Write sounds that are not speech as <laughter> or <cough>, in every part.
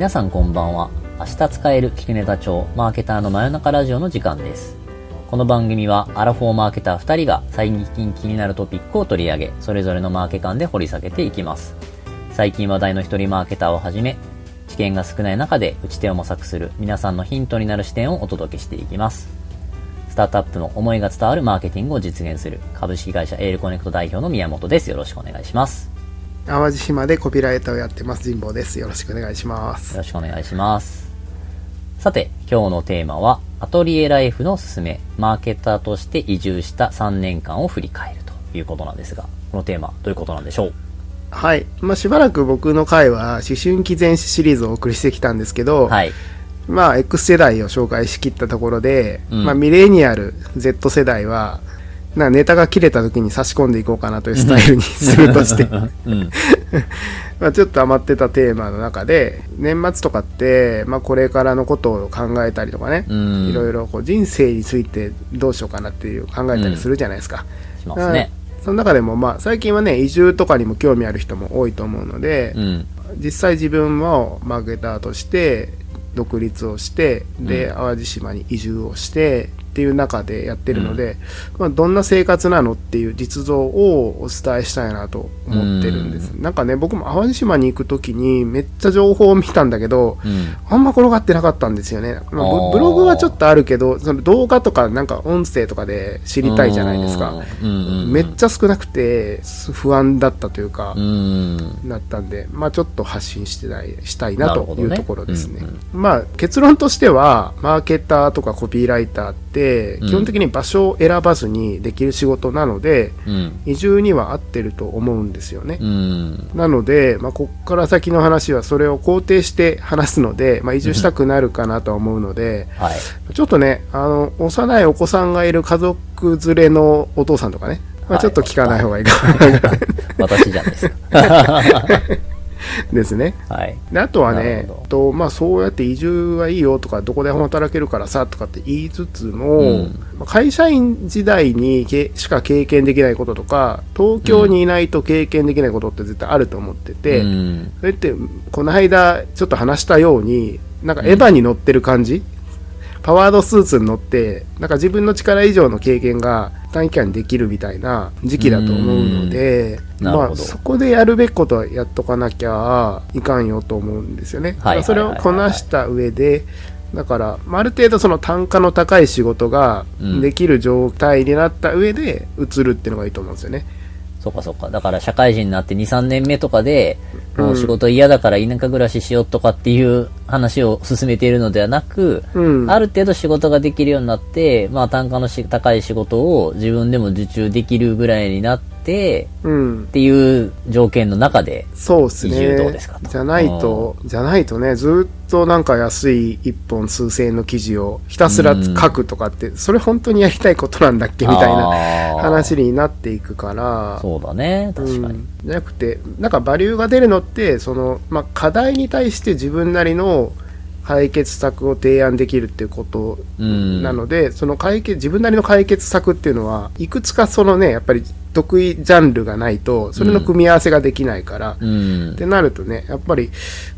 皆さんこんばんは。明日使える聞くネタ帳マーケターの真夜中ラジオの時間です。この番組はアラフォーマーケター2人が最近気になるトピックを取り上げ、それぞれのマーケ観で掘り下げていきます。最近話題の一人マーケターをはじめ、知見が少ない中で打ち手を模索する皆さんのヒントになる視点をお届けしていきます。スタートアップの思いが伝わるマーケティングを実現する株式会社エールコネクト代表の宮本です。よろしくお願いします。淡路島でコピーライターをやってます。神保です。よろしくお願いします。よろしくお願いします。さて、今日のテーマは、アトリエライフのすすめ、マーケターとして移住した3年間を振り返るということなんですが、このテーマ、どういうことなんでしょう？はい、まあ、しばらく僕の回は思春期前史シリーズをお送りしてきたんですけど、はい。まあ X 世代を紹介しきったところで、うん。まあ、ミレニアル Z 世代はなネタが切れた時に差し込んでいこうかなというスタイルにするとしてうん。<laughs> まあちょっと余ってたテーマの中で年末とかって、まあ、これからのことを考えたりとかね、うんいろいろこう人生についてどうしようかなっていう考えたりするじゃないですか。しますね。その中でもまあ最近はね移住とかにも興味ある人も多いと思うので、うん。実際自分もマーケターとして独立をしてで、うん淡路島に移住をしてっていう中でやってるので、まあ、どんな生活なのっていう実像をお伝えしたいなと思ってるんです、なんかね僕も淡路島に行く時にめっちゃ情報を見たんだけどうん。あんま転がってなかったんですよね、まあブブログはちょっとあるけどその動画とかなんか音声とかで知りたいじゃないですか、うん。うん。めっちゃ少なくて不安だったというか、うん。なったんで、まあ、ちょっと発信してないしたいなというところですね。うんまあ、結論としては、マーケターとかコピーライターって、うん基本的に場所を選ばずにできる仕事なので、うん。移住には合ってると思うんですよね。うん。なので、まあ、こっから先の話はそれを肯定して話すので、まあ、移住したくなるかなとは思うので、はい。ちょっとね、あの、幼いお子さんがいる家族連れのお父さんとかね、まあ、はいちょっと聞かない方がいいかな、<laughs> 私じゃないですか。<laughs> <laughs> ですね。はい。であとはなねと、まあ、そうやって移住はいいよとかどこでも働けるからさとかって言いつつも、うんまあ会社員時代にけしか経験できないこととか東京にいないと経験できないことって絶対あると思ってて、うん。それってこの間ちょっと話したようになんかエヴァに乗ってる感じ、パワードスーツに乗ってなんか自分の力以上の経験が短期間にできるみたいな時期だと思うので、まあ、そこでやるべきことはやっとかなきゃいかんよと思うんですよね。それをこなした上でだから、まあある程度その単価の高い仕事がうんできる状態になった上で移るっていうのがいいと思うんですよね。そっかそっか。だから社会人になって2、3年目とかで、うんもう仕事嫌だから田舎暮らししようとかっていう話を進めているのではなく、うん。ある程度仕事ができるようになって、まあ単価のし高い仕事を自分でも受注できるぐらいになって、うん。っ。ていう条件の中で、そうです移住どうねですかと。じゃないと、じゃないとね、ずっとなんか安い一本数千円の記事をひたすら書くとかって、それ本当にやりたいことなんだっけみたいなな話になっていくから、そうだね、確かに。うん。じゃなくて、なんかバリューが出るのって、その、まあ、課題に対して自分なりの解決策を提案できるっていうことうん。なので、その解決、自分なりの解決策っていうのは、いくつかそのね、やっぱり得意ジャンルがないと、それの組み合わせができないから、うんっ。てなるとね、やっぱり、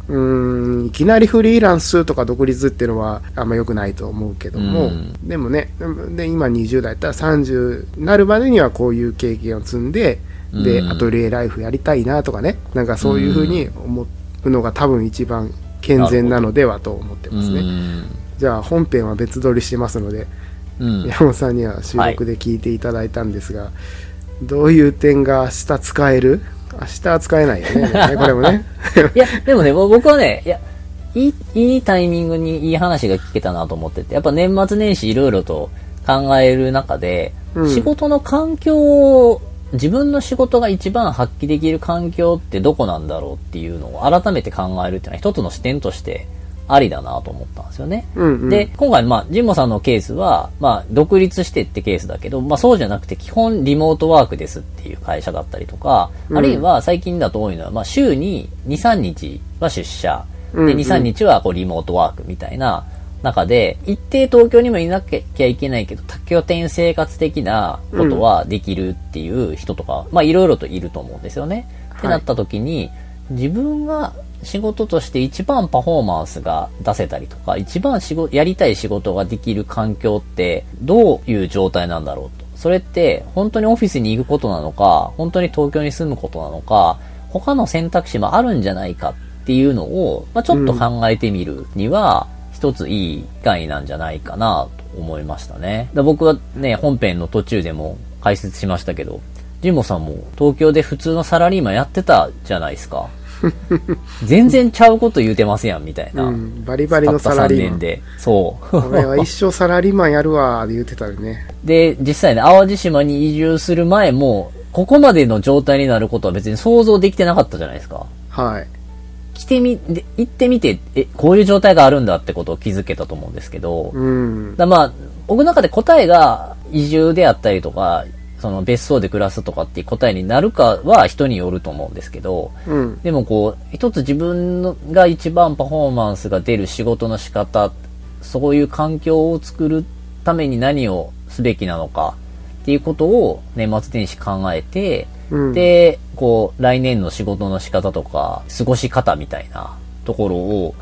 うーん、いきなりフリーランスとか独立っていうのはあんま良くないと思うけども、うんでもね、で、今20代だったら30なるまでにはこういう経験を積んで、で、うんアトリエライフやりたいなとかね、なんかそういうふうに思うのが多分一番健全なのではと思ってますね。うんじゃあ本編は別撮りしてますので、うん。山本さんには収録で聞いていただいたんですが、どういう点が明日使える？明日は使えないよね、ねこれもね。<laughs> いや、でもね、僕はね、いや、いい、いいタイミングにいい話が聞けたなと思ってて、やっぱ年末年始いろいろと考える中で、うん仕事の環境を、自分の仕事が一番発揮できる環境ってどこなんだろうっていうのを改めて考えるっていうのは一つの視点としてありだなと思ったんですよね。うんうん、で、今回、まあ、ジンモさんのケースは、まあ、独立してってケースだけど、まあ、そうじゃなくて、基本リモートワークですっていう会社だったりとか、うん。あるいは最近だと多いのは、まあ、週に2、3日は出社、で、うんうん。2、3日はこうリモートワークみたいな中で、一定東京にもいなきゃいけないけど、多拠点生活的なことはできるっていう人とか、まあ、いろいろといると思うんですよね。ってなった時に、自分が仕事として一番パフォーマンスが出せたりとか、一番仕事、やりたい仕事ができる環境ってどういう状態なんだろうと。それって本当にオフィスに行くことなのか、本当に東京に住むことなのか、他の選択肢もあるんじゃないかっていうのを、まあ、ちょっと考えてみるには、一ついい機会なんじゃないかなと思いましたね。で僕はね、本編の途中でも解説しましたけど、ジンボさんも東京で普通のサラリーマンやってたじゃないですか。<laughs> 全然ちゃうこと言うてますやん、みたいな。うん、バリバリのサラリーマン。で。そう。俺は一生サラリーマンやるわ、で言ってたよね。で、実際ね、淡路島に移住する前も、ここまでの状態になることは別に想像できてなかったじゃないですか。はい。来てみ、で、行ってみて、え、こういう状態があるんだってことを気づけたと思うんですけど、うん。だまあ、僕の中で答えが移住であったりとか、その別荘で暮らすとかっていう答えになるかは人によると思うんですけど、うん。でもこう、一つ自分のが一番パフォーマンスが出る仕事の仕方、そういう環境を作るために何をすべきなのかっていうことを年末年始考えて、うん。で、こう、来年の仕事の仕方とか、過ごし方みたいなところを、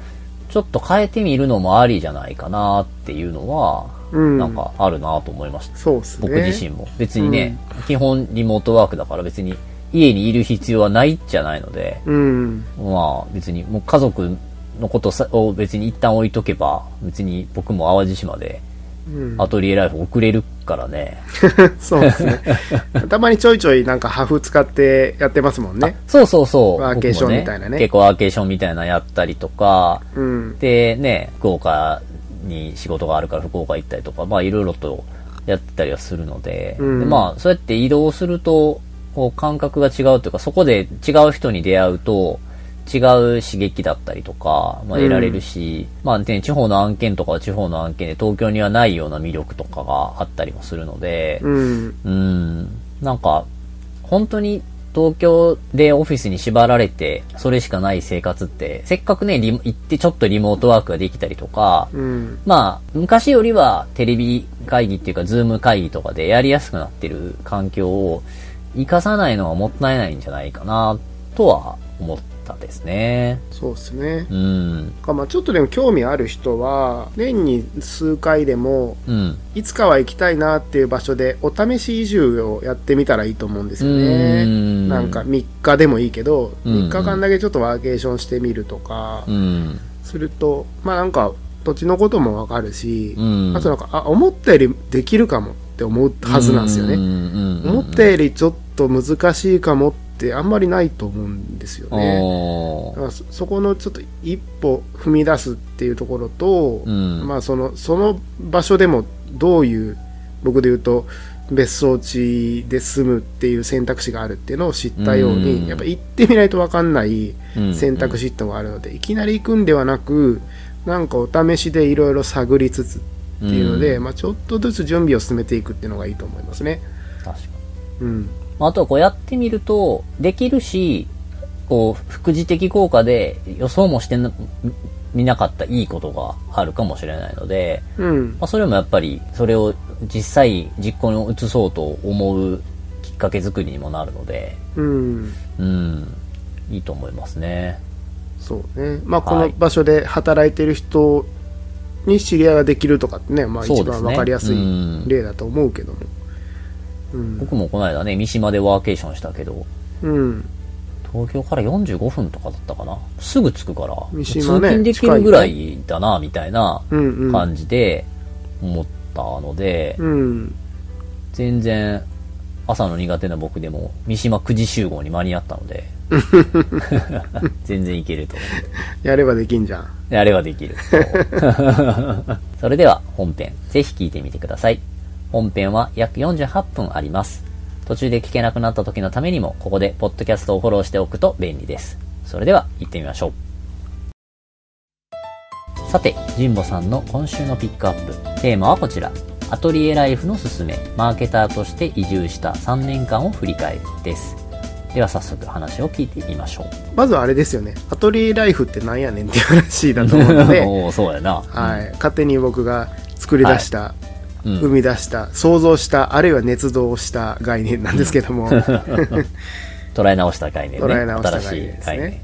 ちょっと変えてみるのもありじゃないかなっていうのは、うん。なんかあるなと思いました。そうね。僕自身も。別にね、基本リモートワークだから別に家にいる必要はないじゃないので、うん。まあ別にもう家族のことさを別に一旦置いとけば、別に僕も淡路島でうん。アトリエライフ送れるからね。<laughs> そうですね。<laughs> たまにちょいちょいなんかハフ使ってやってますもんね。そうそうそう。ワーケーションみたいなね結構ワーケーションみたいなのやったりとか、うん。でね、福岡に仕事があるから福岡行ったりとか、まあいろいろとやってたりはするので、うんでまあそうやって移動すると、こう感覚が違うというか、そこで違う人に出会うと、違う刺激だったりとか、まあ、得られるし、まあね、地方の案件とかは地方の案件で東京にはないような魅力とかがあったりもするので、うん。うん、なんか、本当に東京でオフィスに縛られて、それしかない生活って、せっかくね、行ってちょっとリモートワークができたりとか、うん。まあ、昔よりはテレビ会議っていうか、ズーム会議とかでやりやすくなってる環境を活かさないのはもったいないんじゃないかな、とは思ったですね。そうですね。うん。かまあちょっとでも興味ある人は、年に数回でも、うん。いつかは行きたいなっていう場所でお試し移住をやってみたらいいと思うんですようね。んなんか3日でもいいけど、うん3日間だけちょっとワーケーションしてみるとかうん。すると、まあなんか土地のこともわかるし、うん。あとなんか、あ、思ったよりできるかもって思うはずなんですよね。ね思ったよりちょっと難しいかもってあんまりないと思うんですよね。だからそそこのちょっと一歩踏み出すっていうところと、うんまあそのその場所でもどういう僕で言うと別荘地で住むっていう選択肢があるっていうのを知ったように、うんやっぱ行ってみないと分かんないうん選択肢ってのがあるので、いきなり行くんではなくなんかお試しでいろいろ探りつつっていうので、うんまあ、ちょっとずつ準備を進めていくっていうのがいいと思いますね。確かに。うん、まああとはこうやってみると、できるし、こう、副次的効果で予想もしてな見なかったいいことがあるかもしれないので、うんまあ、それもやっぱり、それを実際実行に移そうと思うきっかけ作りにもなるので、うんうん、いいと思いますね。そうね。まあ、こはいの場所で働いてる人に知り合いができるとかってね、まあ一番わかりやすいうん例だと思うけども。うん。僕もこの間ね、三島でワーケーションしたけど、うん。東京から45分とかだったかな。すぐ着くから、三通勤できるぐらいだな、みたいなうんうん。感じで思ったので、うん。全然朝の苦手な僕でも三島9時集合に間に合ったので、<laughs> 全然いけると思やればできんじゃん。う。やればできる。<laughs> それでは本編、ぜひ聞いてみてください。本編は約48分あります。途中で聞けなくなった時のためにも、ここでポッドキャストをフォローしておくと便利です。それでは行ってみましょう。さて、神保さんの今週のピックアップ。テーマはこちら。アトリエライフのすすめ、マーケターとして移住した3年間を振り返るです。では早速話を聞いてみましょう。まずはあれですよね。アトリエライフってなんやねんっていう話だと思うので、<laughs> そうやな。はい。勝手に僕が作り出した、うん。生み出した、想像した、あるいは捏造した概念なんですけども、<laughs> 捉え直した概念ね。捉え直した概念です。ね。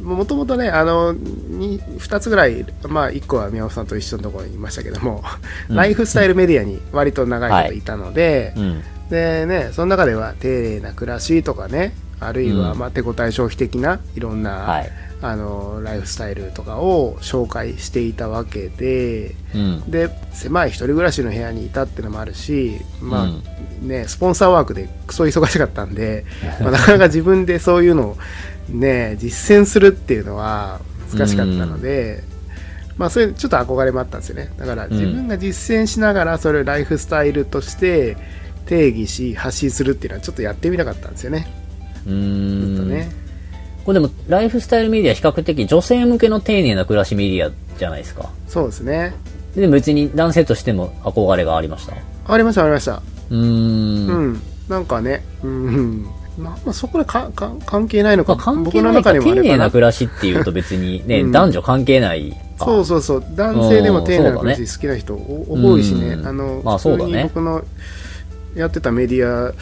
うん。もともとね、あの、に2つぐらい、まあ1個は宮本さんと一緒のところにいましたけども、うんライフスタイルメディアに割と長いこといたので、うん。でね、その中では丁寧な暮らしとかね、あるいはうんまあ手応え消費的ないろんな、はい。あのライフスタイルとかを紹介していたわけで、うん。で狭い一人暮らしの部屋にいたっていうのもあるし、まあうん。ね、スポンサーワークでクソ忙しかったんで、<laughs> まあ、なかなか自分でそういうのを、ね、実践するっていうのは難しかったので、まあ、それちょっと憧れもあったんですよね。だから自分が実践しながらそれをライフスタイルとして定義し発信するっていうのはちょっとやってみたかったんですよね。うずっとん。ね、これでも、ライフスタイルメディア比較的女性向けの丁寧な暮らしメディアじゃないですか。そうですね。でも別に男性としても憧れがありました？ありましたありました。うーん。うん、なんかね、うん、まあ、まあそこでかか関係ないのか、まあ、関係僕のないか中にも丁寧な暮らしっていうと別にね、うん。男女関係ないか。そうそうそう、男性でも丁寧な暮らうんし好きな人お多いしね、うんあの、まあそうだね。僕のやってたメディア、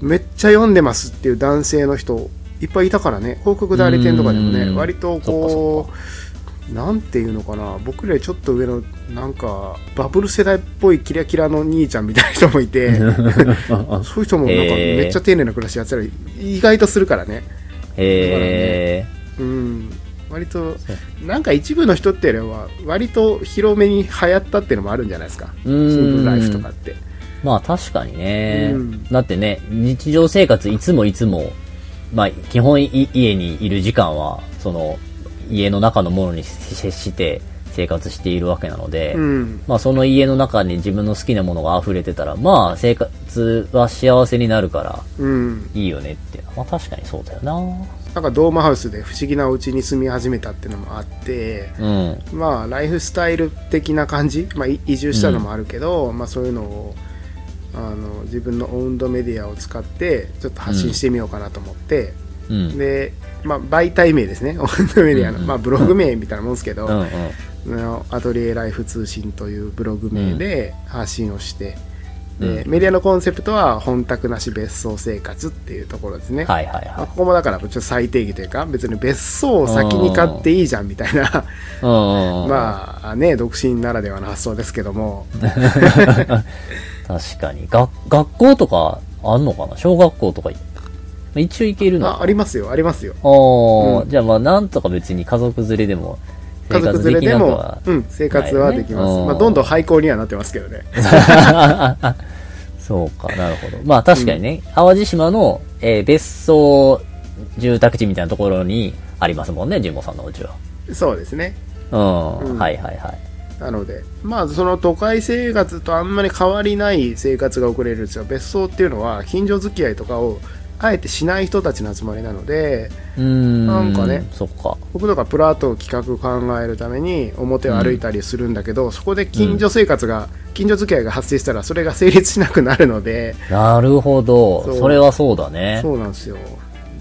めっちゃ読んでますっていう男性の人、いっぱいいたからね、広告代理店とかでもね、うん。割とこう、なんていうのかな、僕らちょっと上の、なんか、バブル世代っぽいキラキラの兄ちゃんみたいな人もいて、<laughs> そういう人もなんかめっちゃ丁寧な暮らしやってたら意外とするからね。へうん、割となんか一部の人っていうのは割と広めに流行ったっていうのもあるんじゃないですか。シンプルライフ。とかって。まあ確かにね、うん。だってね、日常生活いつもいつも、まあ基本い家にいる時間は、その、家の中のものに接して生活しているわけなので、うんまあその家の中に自分の好きなものが溢れてたら、まあ生活は幸せになるからうんいいよねっていうのは、まあ確かにそうだよな。なんかドームハウスで不思議なお家に住み始めたっていうのもあってうん。まあライフスタイル的な感じ、まあ、い移住したのもあるけど、まあ、そういうのをあの自分のオウンドメディアを使ってちょっと発信してみようかなと思って、うん。で、まあ、媒体名ですね。<laughs> オウンドメディアの、うんうんまあ、ブログ名みたいなもんですけど、うんうん。あのアトリエライフ通信というブログ名で発信をして、でうん。メディアのコンセプトは本宅なし別荘生活っていうところですね、はいはいはまあここもだからちょっと最低義というか別に別荘を先に買っていいじゃんみたいな。<laughs> まあね独身ならではの発想ですけども <laughs> 確かに。が学校とかあんのかな？小学校とか。い一応行けるのあありますよ。ありますよ。あー。うん。じゃあまあなんとか別に家族連れでも家族連れでもうん、生活はできます、ね。まあ、どんどん廃校にはなってますけどね。<laughs> そうか、なるほど。まあ確かにね、淡路島の、えー別荘住宅地みたいなところにありますもんね、神保さんのお家は。そうですね。うん、うん。はいはいはい。なので、まあ、その都会生活とあんまり変わりない生活が送れるんですよ。別荘っていうのは、近所付き合いとかをあえてしない人たちの集まりなので、ん。なんかねそっか。僕とかプラートを企画考えるために表を歩いたりするんだけど、そこで近所生活が、近所付き合いが発生したらそれが成立しなくなるので、なるほど。そうそれはそうだね。そうなんですよ。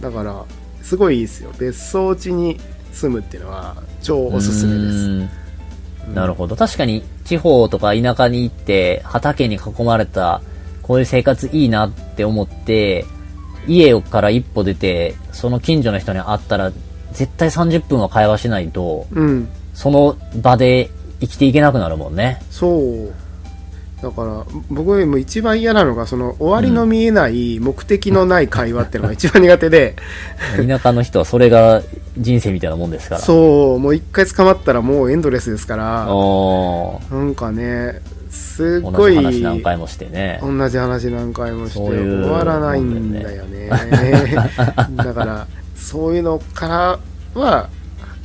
だから、すごいいいですよ。別荘地に住むっていうのは超おすすめです。なるほど。確かに、地方とか田舎に行って、畑に囲まれた、こういう生活いいなって思って、家から一歩出て、その近所の人に会ったら、絶対30分は会話しないと、うん。その場で生きていけなくなるもんね。そう。だから、僕も一番嫌なのが、その終わりの見えない目的のない会話っていうのが一番苦手で、<laughs> 田舎の人はそれが人生みたいなもんですから。そう、もう一回捕まったらもうエンドレスですから、なんかね、すっ同ごい、じ話何回もしてね。同じ話何回もして終わらないんだよね。<laughs> だから、そういうのからは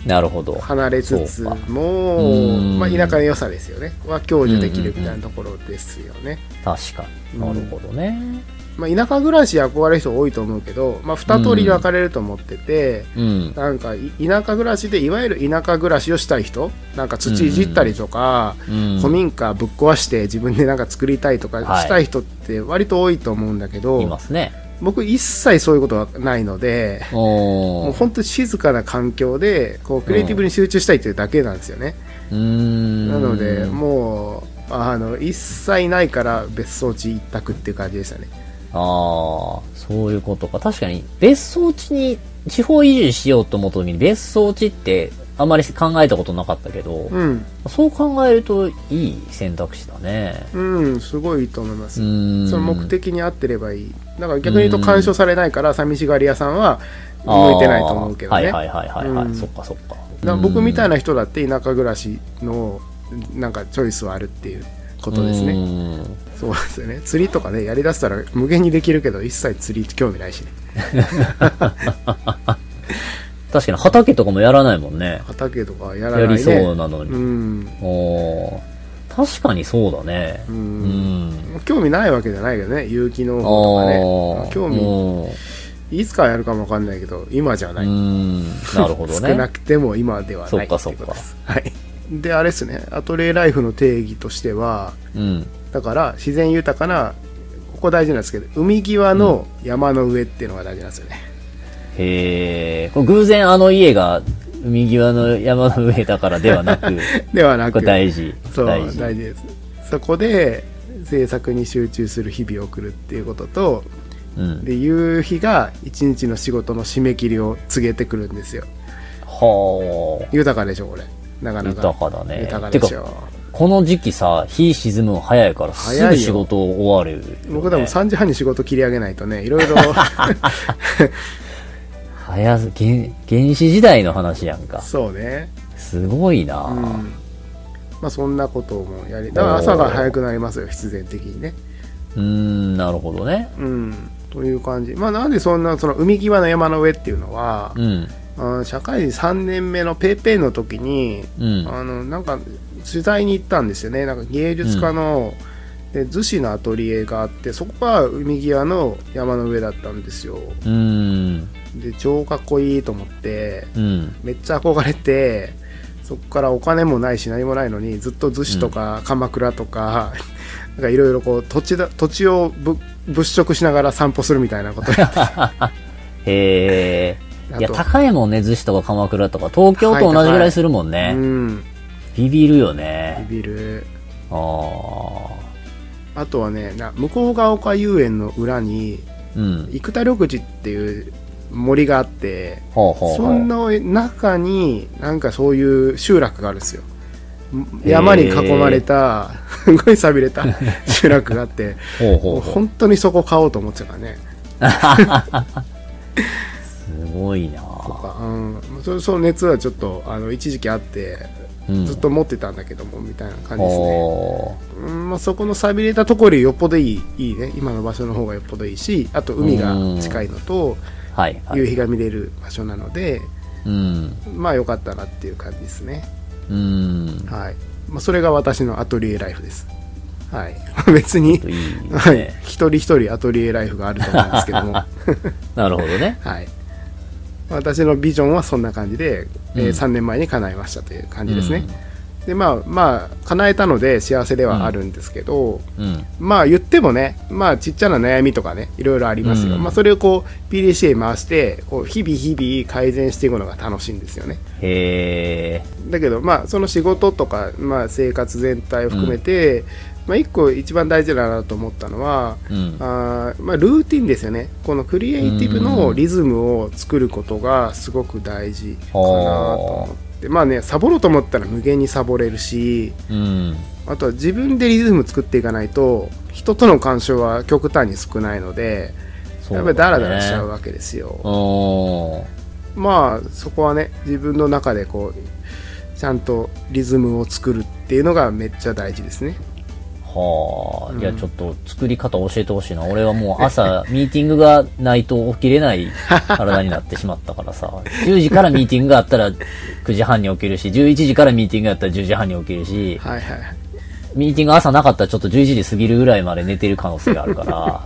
なるほど。離れつつもうん、まあ、田舎の良さですよね。は享受できるみたいなところですよね。確かに。なるほどね。まあ、田舎暮らし憧れる人多いと思うけど、まあ、二通りに分かれると思ってて、うん。なんかい田舎暮らしでいわゆる田舎暮らしをしたい人なんか土いじったりとか、うん。古民家ぶっ壊して自分でなんか作りたいとかはいしたい人って割と多いと思うんだけど、いますね。僕一切そういうことはないので、もう本当に静かな環境でこうクリエイティブに集中したいというだけなんですよね、うーん。なのでもうあの一切ないから別荘地一択っていう感じでしたねああ、そういうことか。確かに、別荘地に地方移住しようと思った時に別荘地ってあまり考えたことなかったけど、うん。そう考えるといい選択肢だね。うん、すごいいいと思います。うん。その目的に合ってればいい。だから逆に言うと干渉されないから、寂しがり屋さんは向いてないと思うけどね。はいはいはいはい、はいうんそっかそっか。僕みたいなな人だって田舎暮らしのなんかチョイスはあるっていうことですね。ね。そうですよね。釣りとかね、やりだしたら無限にできるけど、一切釣り興味ないしね。<laughs> 確かに畑とかもやらないもんね。畑とかやらないね。やりそうなのに。うん。おー確かにそうだね。う。うんん。興味ないわけじゃないけどね、有機農あ法とかね。ー興味、いつかやるかもわかんないけど、今じゃない。なるほど少ね。なくても今ではないそっかそっかていうことです。はい。で、あれですね、アトリエライフの定義としては、うん。だから自然豊かな、ここ大事なんですけど、海際の山の上っていうのが大事なんですよね。へえ。これ偶然あの家が海際の山の上だからではなく、<laughs> ではなく、大事。そう、大事。大事です。そこで、制作に集中する日々を送るっていうことと、うん。で、夕日が一日の仕事の締め切りを告げてくるんですよ。はあ。豊かでしょ、これ。なかなか。豊かだね。豊かでしょ。この時期さ、日沈むの早いから、すぐ仕事終わるよ、ね。僕でも3時半に仕事切り上げないとね、いろいろ、早す、原原始時代の話やんか。そうね。すごいな、うん。まあそんなこともやり、だから朝が早くなりますよ、必然的にね。うーん、なるほどね。うん。という感じ。まあなんでそんな、その海際の山の上っていうのは、うん。あ社会人3年目のペーペーの時に、うん。あの、なんか、取材に行ったんですよね。なんか芸術家の、で逗子のアトリエがあって、そこが海際の山の上だったんですよ。うーん。で、超かっこいいと思って、うん。めっちゃ憧れて、そこからお金もないし何もないのに、ずっと逗子とか鎌倉とか、<laughs> なんかいろいろこう土地だ、土地をぶ物色しながら散歩するみたいなことやって <laughs> へえ。いや、高いもんね、逗子とか鎌倉とか。東京と同じぐらいするもんね。うん、ビビるよね。ビビる。ああ。あとはね、な向こうが丘遊園の裏に、うん。生田緑地っていう森があって、ほうほうほう。そんな中になんかそういう集落があるんですよ。山に囲まれた、すごい寂れた <laughs> 集落があって、ほうほうほう。本当にそこ買おうと思ってたからね。<laughs> すごいなとか、うん、そその熱はちょっとあの一時期あって、うん。ずっと持ってたんだけども、みたいな感じですね。ほうんまあ、そこの寂れたところよりよっぽどいい、いいね。今の場所の方がよっぽどいいし、あと海が近いのと、う。はい、はい。夕日が見れる場所なので、うん。まあ良かったなっていう感じですね。うん。はい。まあ、それが私のアトリエライフです。はい。<laughs> 別に、いいね。はい。一人一人アトリエライフがあると思うんですけども、<laughs> なるほどね。<laughs> はい。私のビジョンはそんな感じで、えーうん3年前に叶えましたという感じですね。で、まあ、まあ、叶えたので幸せではあるんですけど、うん。まあ言ってもね、まあちっちゃな悩みとかね、いろいろありますよ。うんまあそれをこう PDCA 回して、こう日々日々改善していくのが楽しいんですよね。へえ。だけどまあその仕事とか、まあ生活全体を含めて、まあ一個一番大事だなと思ったのは、うん。あーまあルーティンですよね。このクリエイティブのリズムを作ることがすごく大事かなと思って。まあね、サボろうと思ったら無限にサボれるし、うん。あとは自分でリズム作っていかないと人との干渉は極端に少ないので、そうやっぱりダラダラしちゃうわけですよ。おまあそこはね自分の中でこうちゃんとリズムを作るっていうのがめっちゃ大事ですね。はあ、うんいや、ちょっと作り方教えてほしいな。俺はもう朝、<laughs> ミーティングがないと起きれない <laughs> 体になってしまったからさ。10時からミーティングがあったら9時半に起きるし、11時からミーティングがあったら10時半に起きるし、はいはい。ミーティング朝なかったらちょっと11時過ぎるぐらいまで寝てる可能性があるから、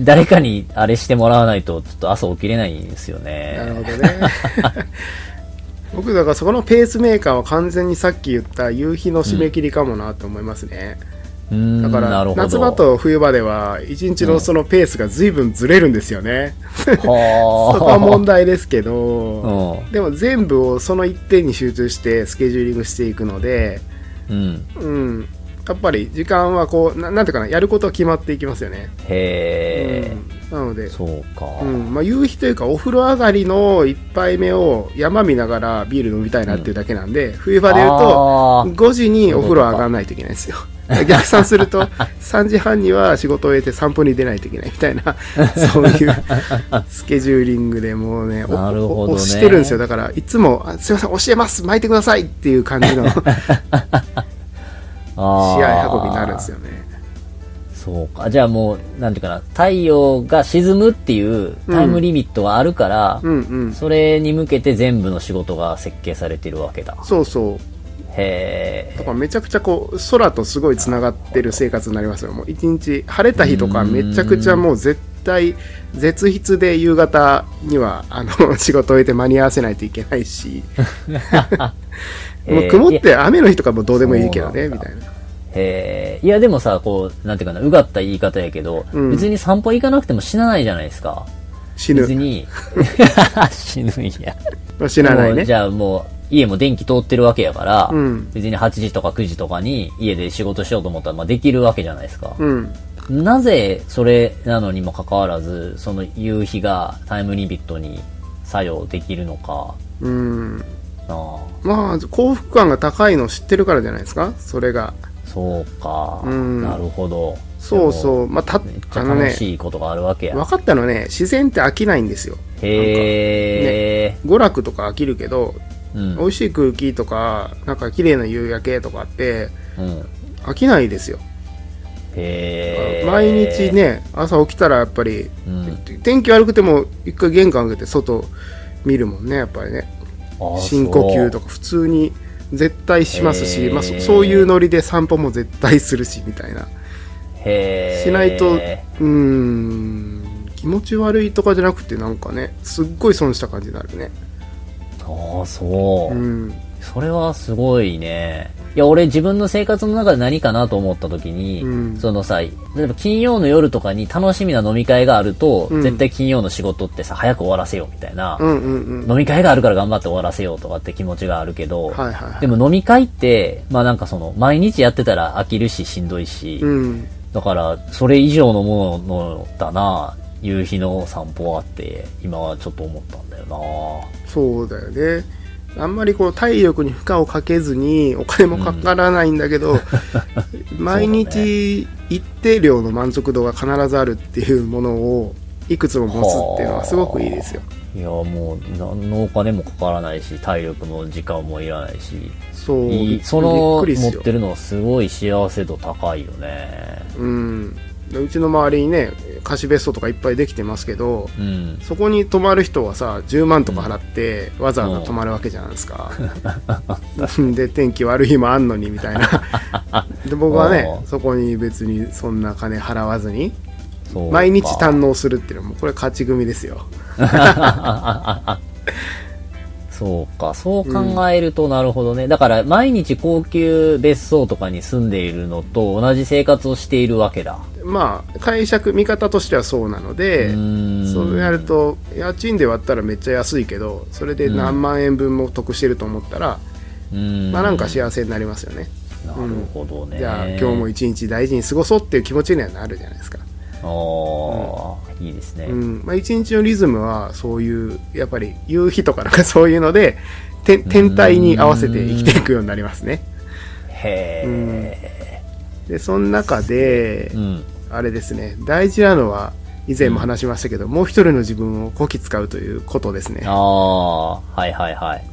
誰かにあれしてもらわないと、ちょっと朝起きれないんですよね。なるほどね。<laughs> 僕だからそこのペースメーカーは完全にさっき言った夕日の締め切りかもなと思いますね。うーん、だから。夏場と冬場では一日のそのペースが随分ずれるんですよね。はあ、<laughs> そこは問題ですけど、うん。でも全部をその一点に集中してスケジューリングしていくので、うん。うん、やっぱり時間はこうななんていうかなやることは決まっていきますよね、へえ、うんなのでそうか。うんまあ、夕日というかお風呂上がりの一杯目を山見ながらビール飲みたいなっていうだけなんで、冬場で言うとあー5時にお風呂上がらないといけないんですよ <laughs> 逆算すると3時半には仕事を終えて散歩に出ないといけないみたいな <laughs> そういうスケジューリングでもうねおなるほどね。お押してるんですよ。だからいつもあ「すいません教えます巻いてください」っていう感じの <laughs> 試合運びになるんですよね。そうか。じゃあもう、なんていうかな、太陽が沈むっていうタイムリミットがあるから、うんうん。それに向けて全部の仕事が設計されてるわけだ。そうそうへえ。だからめちゃくちゃこう空とすごいつながってる生活になりますよ。もう一日晴れた日とかめちゃくちゃもう絶対絶筆で夕方にはあの <laughs> 仕事を終えて間に合わせないといけないし。<laughs> もう曇って雨の日とかもどうでもいいけどねみたいな。へえ。いやでもさ、こう、なんていうかな、うがった言い方やけど、うん。別に散歩行かなくても死なないじゃないですか。死ぬ。別に、<laughs> 死ぬんや。死なないね。じゃあもう、家も電気通ってるわけやから、うん。別に8時とか9時とかに家で仕事しようと思ったら、まあ、できるわけじゃないですか。うん。なぜそれなのにもかかわらず、その夕日がタイムリミットに作用できるのか。うん。なあ。まあ幸福感が高いの知ってるからじゃないですか？それが。そうか、うん。なるほど。そうう。そうまあためっちゃ楽しいことがあるわけや。分かったのはね自然って飽きないんですよ。へえ、娯楽とか飽きるけどうん。美味しい空気とかなんか綺麗な夕焼けとかってうん。飽きないですよ。毎日。ね朝起きたらやっぱりうん。天気悪くても一回玄関開けて外見るもんねやっぱりねあ深呼吸とか。か普通に絶対しますし、まあ、そそういうノリで散歩も絶対するしみたいな。しないとうーん気持ち悪いとかじゃなくてなんかねすっごい損した感じになるねああ、そう。うん。それはすごいね。いや、俺自分の生活の中で何かなと思った時に、うん。そのさ、例えば金曜の夜とかに楽しみな飲み会があると、うん。絶対金曜の仕事ってさ、早く終わらせようみたいな、うんうんうん。飲み会があるから頑張って終わらせようとかって気持ちがあるけど、はいはいはい。でも飲み会って、まあなんかその、毎日やってたら飽きるししんどいし、うん。だから、それ以上のものだな、夕日の散歩はって、今はちょっと思ったんだよそうだよね。あんまりこう体力に負荷をかけずにお金もかからないんだけど、<laughs> 毎日一定量の満足度が必ずあるっていうものをいくつも持つっていうのはすごくいいですよ。な。いや、もう、何のお金もかからないし、体力も時間もいらないし、そう。そびの持ってるのはすごい幸せ度高いよね。うん。でうちの周りにね貸別荘とかいっぱいできてますけどうん。そこに泊まる人はさ10万とか払ってわざわざ泊まるわけじゃないですか、<laughs> で天気悪い日もあんのにみたいな。<laughs> で僕はねそこに別にそんな金払わずに毎日堪能するっていうのはもうこれ勝ち組ですよ。<laughs> そうか、そう考えるとなるほどね。だから、毎日高級別荘とかに住んでいるのと同じ生活をしているわけだ。まあ解釈見方としてはそうなのでそうやると家賃で割ったらめっちゃ安いけどそれで何万円分も得してると思ったら、うーん。まあなんか幸せになりますよね、なるほどね。じゃあ今日も一日大事に過ごそうっていう気持ちにはなるじゃないですか、ああ、いいですね。うん。まあ、一日のリズムはそういうやっぱり夕日とかなんかそういうのでて天体に合わせて生きていくようになりますね。へでその中でえ。うん。あれですね大事なのは以前も話しましたけど、もう一人の自分をこき使うということですねああ、はいはいはい。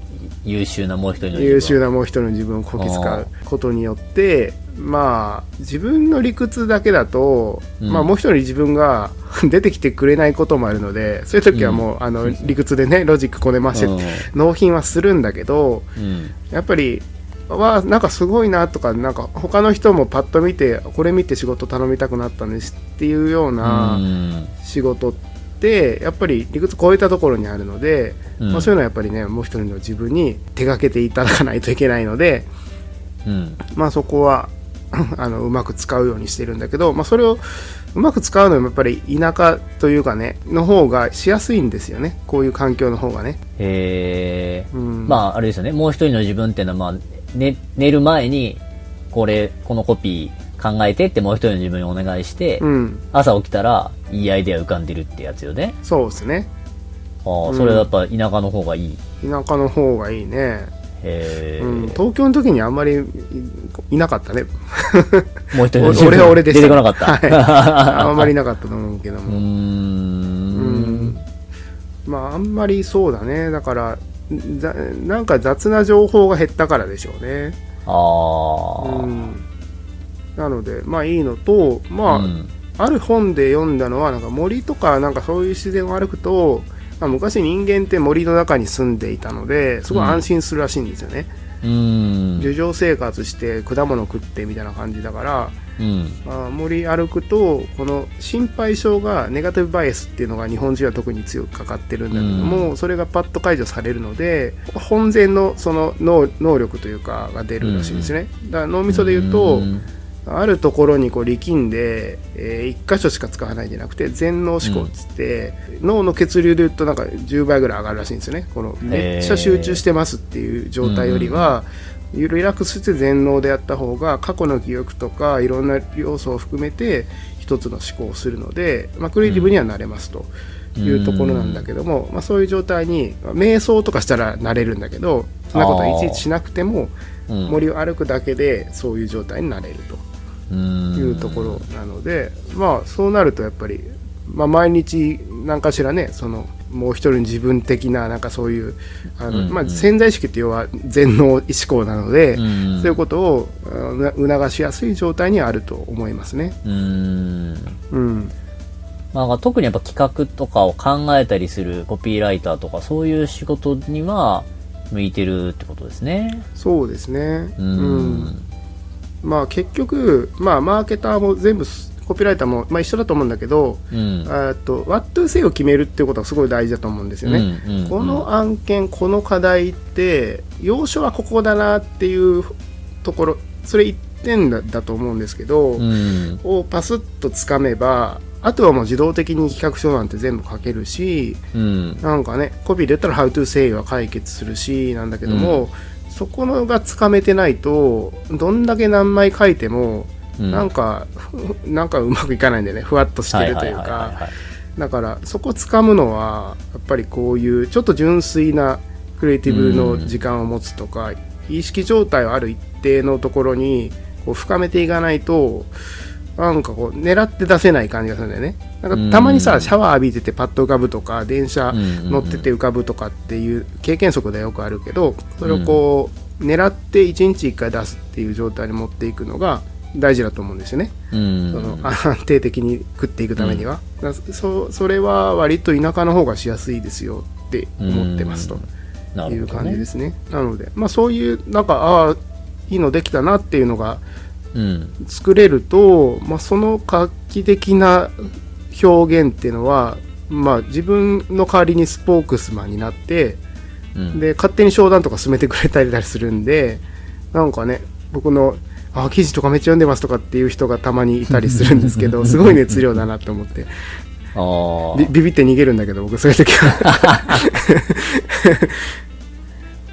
優秀なもう一人の自分優秀なもう一人の自分をこき使うことによってまあ自分の理屈だけだと、うんまあもう一人自分が <laughs> 出てきてくれないこともあるのでそういう時はもう、あの理屈でねロジックこねまして、うん納品はするんだけどうん。やっぱりわあなんかすごいなとかなんか他の人もパッと見てこれ見て仕事頼みたくなったんですっていうようなうん仕事ってやっぱり理屈超えたところにあるので、うんまあ、そういうのはやっぱりねもう一人の自分に手がけていただかないといけないので、うん。まあ、そこは <laughs> あのうまく使うようにしてるんだけど、まあ、それをうまく使うのもやっぱり田舎というかねの方がしやすいんですよねこういう環境の方がね。へえ。うんまあ、あれですよね。もう一人の自分っていうのは、まあ、ね、寝る前に、これ、このコピー考えてってもう一人の自分にお願いして、うん。朝起きたら、いいアイデア浮かんでるってやつよね。そうですね。ああ、うんそれはやっぱ田舎の方がいい。田舎の方がいいね。へえ、うん。東京の時にあんまりいいなかったね。もう一人 <laughs> 俺は俺でした。出てこなかった。はい。<laughs> あんまりなかったと思うけど。も。うんん。まあ、あんまりそうだね。だから、ざなんか雑な情報が減ったからでしょうね。ああ、うん。なので、まあいいのと、まあ、うんある本で読んだのは、なんか森とか、なんかそういう自然を歩くと、まあ、昔人間って森の中に住んでいたので、すごい安心するらしいんですよね。うん。樹上生活して果物食ってみたいな感じだから、うん。まあ、森歩くと、この心配性がネガティブバイアスっていうのが日本人は特に強くかかってるんだけども、それがパッと解除されるので、本然のその能能力というかが出るらしいんですね。だから脳みそで言うと、んあるところにこう力んで、えー一箇所しか使わないんじゃなくて全脳思考っつって、脳の血流で言うとなんか10倍ぐらい上がるらしいんですよね。このめっちゃ集中してますっていう状態よりは、リラックスして全脳でやった方が過去の記憶とかいろんな要素を含めて一つの思考をするので、まあ、クリエイティブにはなれますというところなんだけども、まあ、そういう状態にまあ瞑想とかしたらなれるんだけどそんなことはいちいちしなくてもうん。森を歩くだけでそういう状態になれると。うんいうところなので、まあそうなるとやっぱり、まあ、毎日何かしらねそのもう一人の自分的ななんかそういうあの、うんうんまあ、潜在意識って要は全能意思考なので、うんそういうことを促しやすい状態にあると思いますね。うん。うん、まあ、特にやっぱ企画とかを考えたりするコピーライターとかそういう仕事には向いてるってことですね。そうですね。ううんん。まあ結局、まあ、マーケターも全部コピーライターも、まあ、一緒だと思うんだけど、うん。えっと What to say を決めるっていうことがすごい大事だと思うんですよね。うんうんこの案件この課題って要所はここだなっていうところそれ1点だだと思うんですけど、うん。をパスッとつかめばあとはもう自動的に企画書なんて全部書けるしうん。なんかねコピーで言ったら「How to say」は解決するしなんだけども、そこのがつかめてないとどんだけ何枚書いても、うん。なんかふなんかうまくいかないんだよね。ふわっとしてるというか。はいだからそこつかむのはやっぱりこういうちょっと純粋なクリエイティブの時間を持つとか、意識状態はある一定のところにこう深めていかないとなんかこう狙って出せない感じがするんだよねなんかたまにうんさシャワー浴びててパッと浮かぶとか電車うんうんうん乗ってて浮かぶとかっていう経験則でよくあるけどそれをこう狙って1日1回出すっていう状態に持っていくのが大事だと思うんですよね。うん。その安定的に食っていくためには、だからそそれは割と田舎の方がしやすいですよって思ってますという。感じですね。なので、まあ、そういうなんかああいいのできたなっていうのがうん。作れると、まあ、その画期的な表現っていうのは、まあ、自分の代わりにスポークスマンになってうん。で勝手に商談とか進めてくれたりするんでなんかね僕のあ記事とかめっちゃ読んでますとかっていう人がたまにいたりするんですけどすごい熱量だなと思って。<laughs> ビビって逃げるんだけど僕そういう時は <laughs>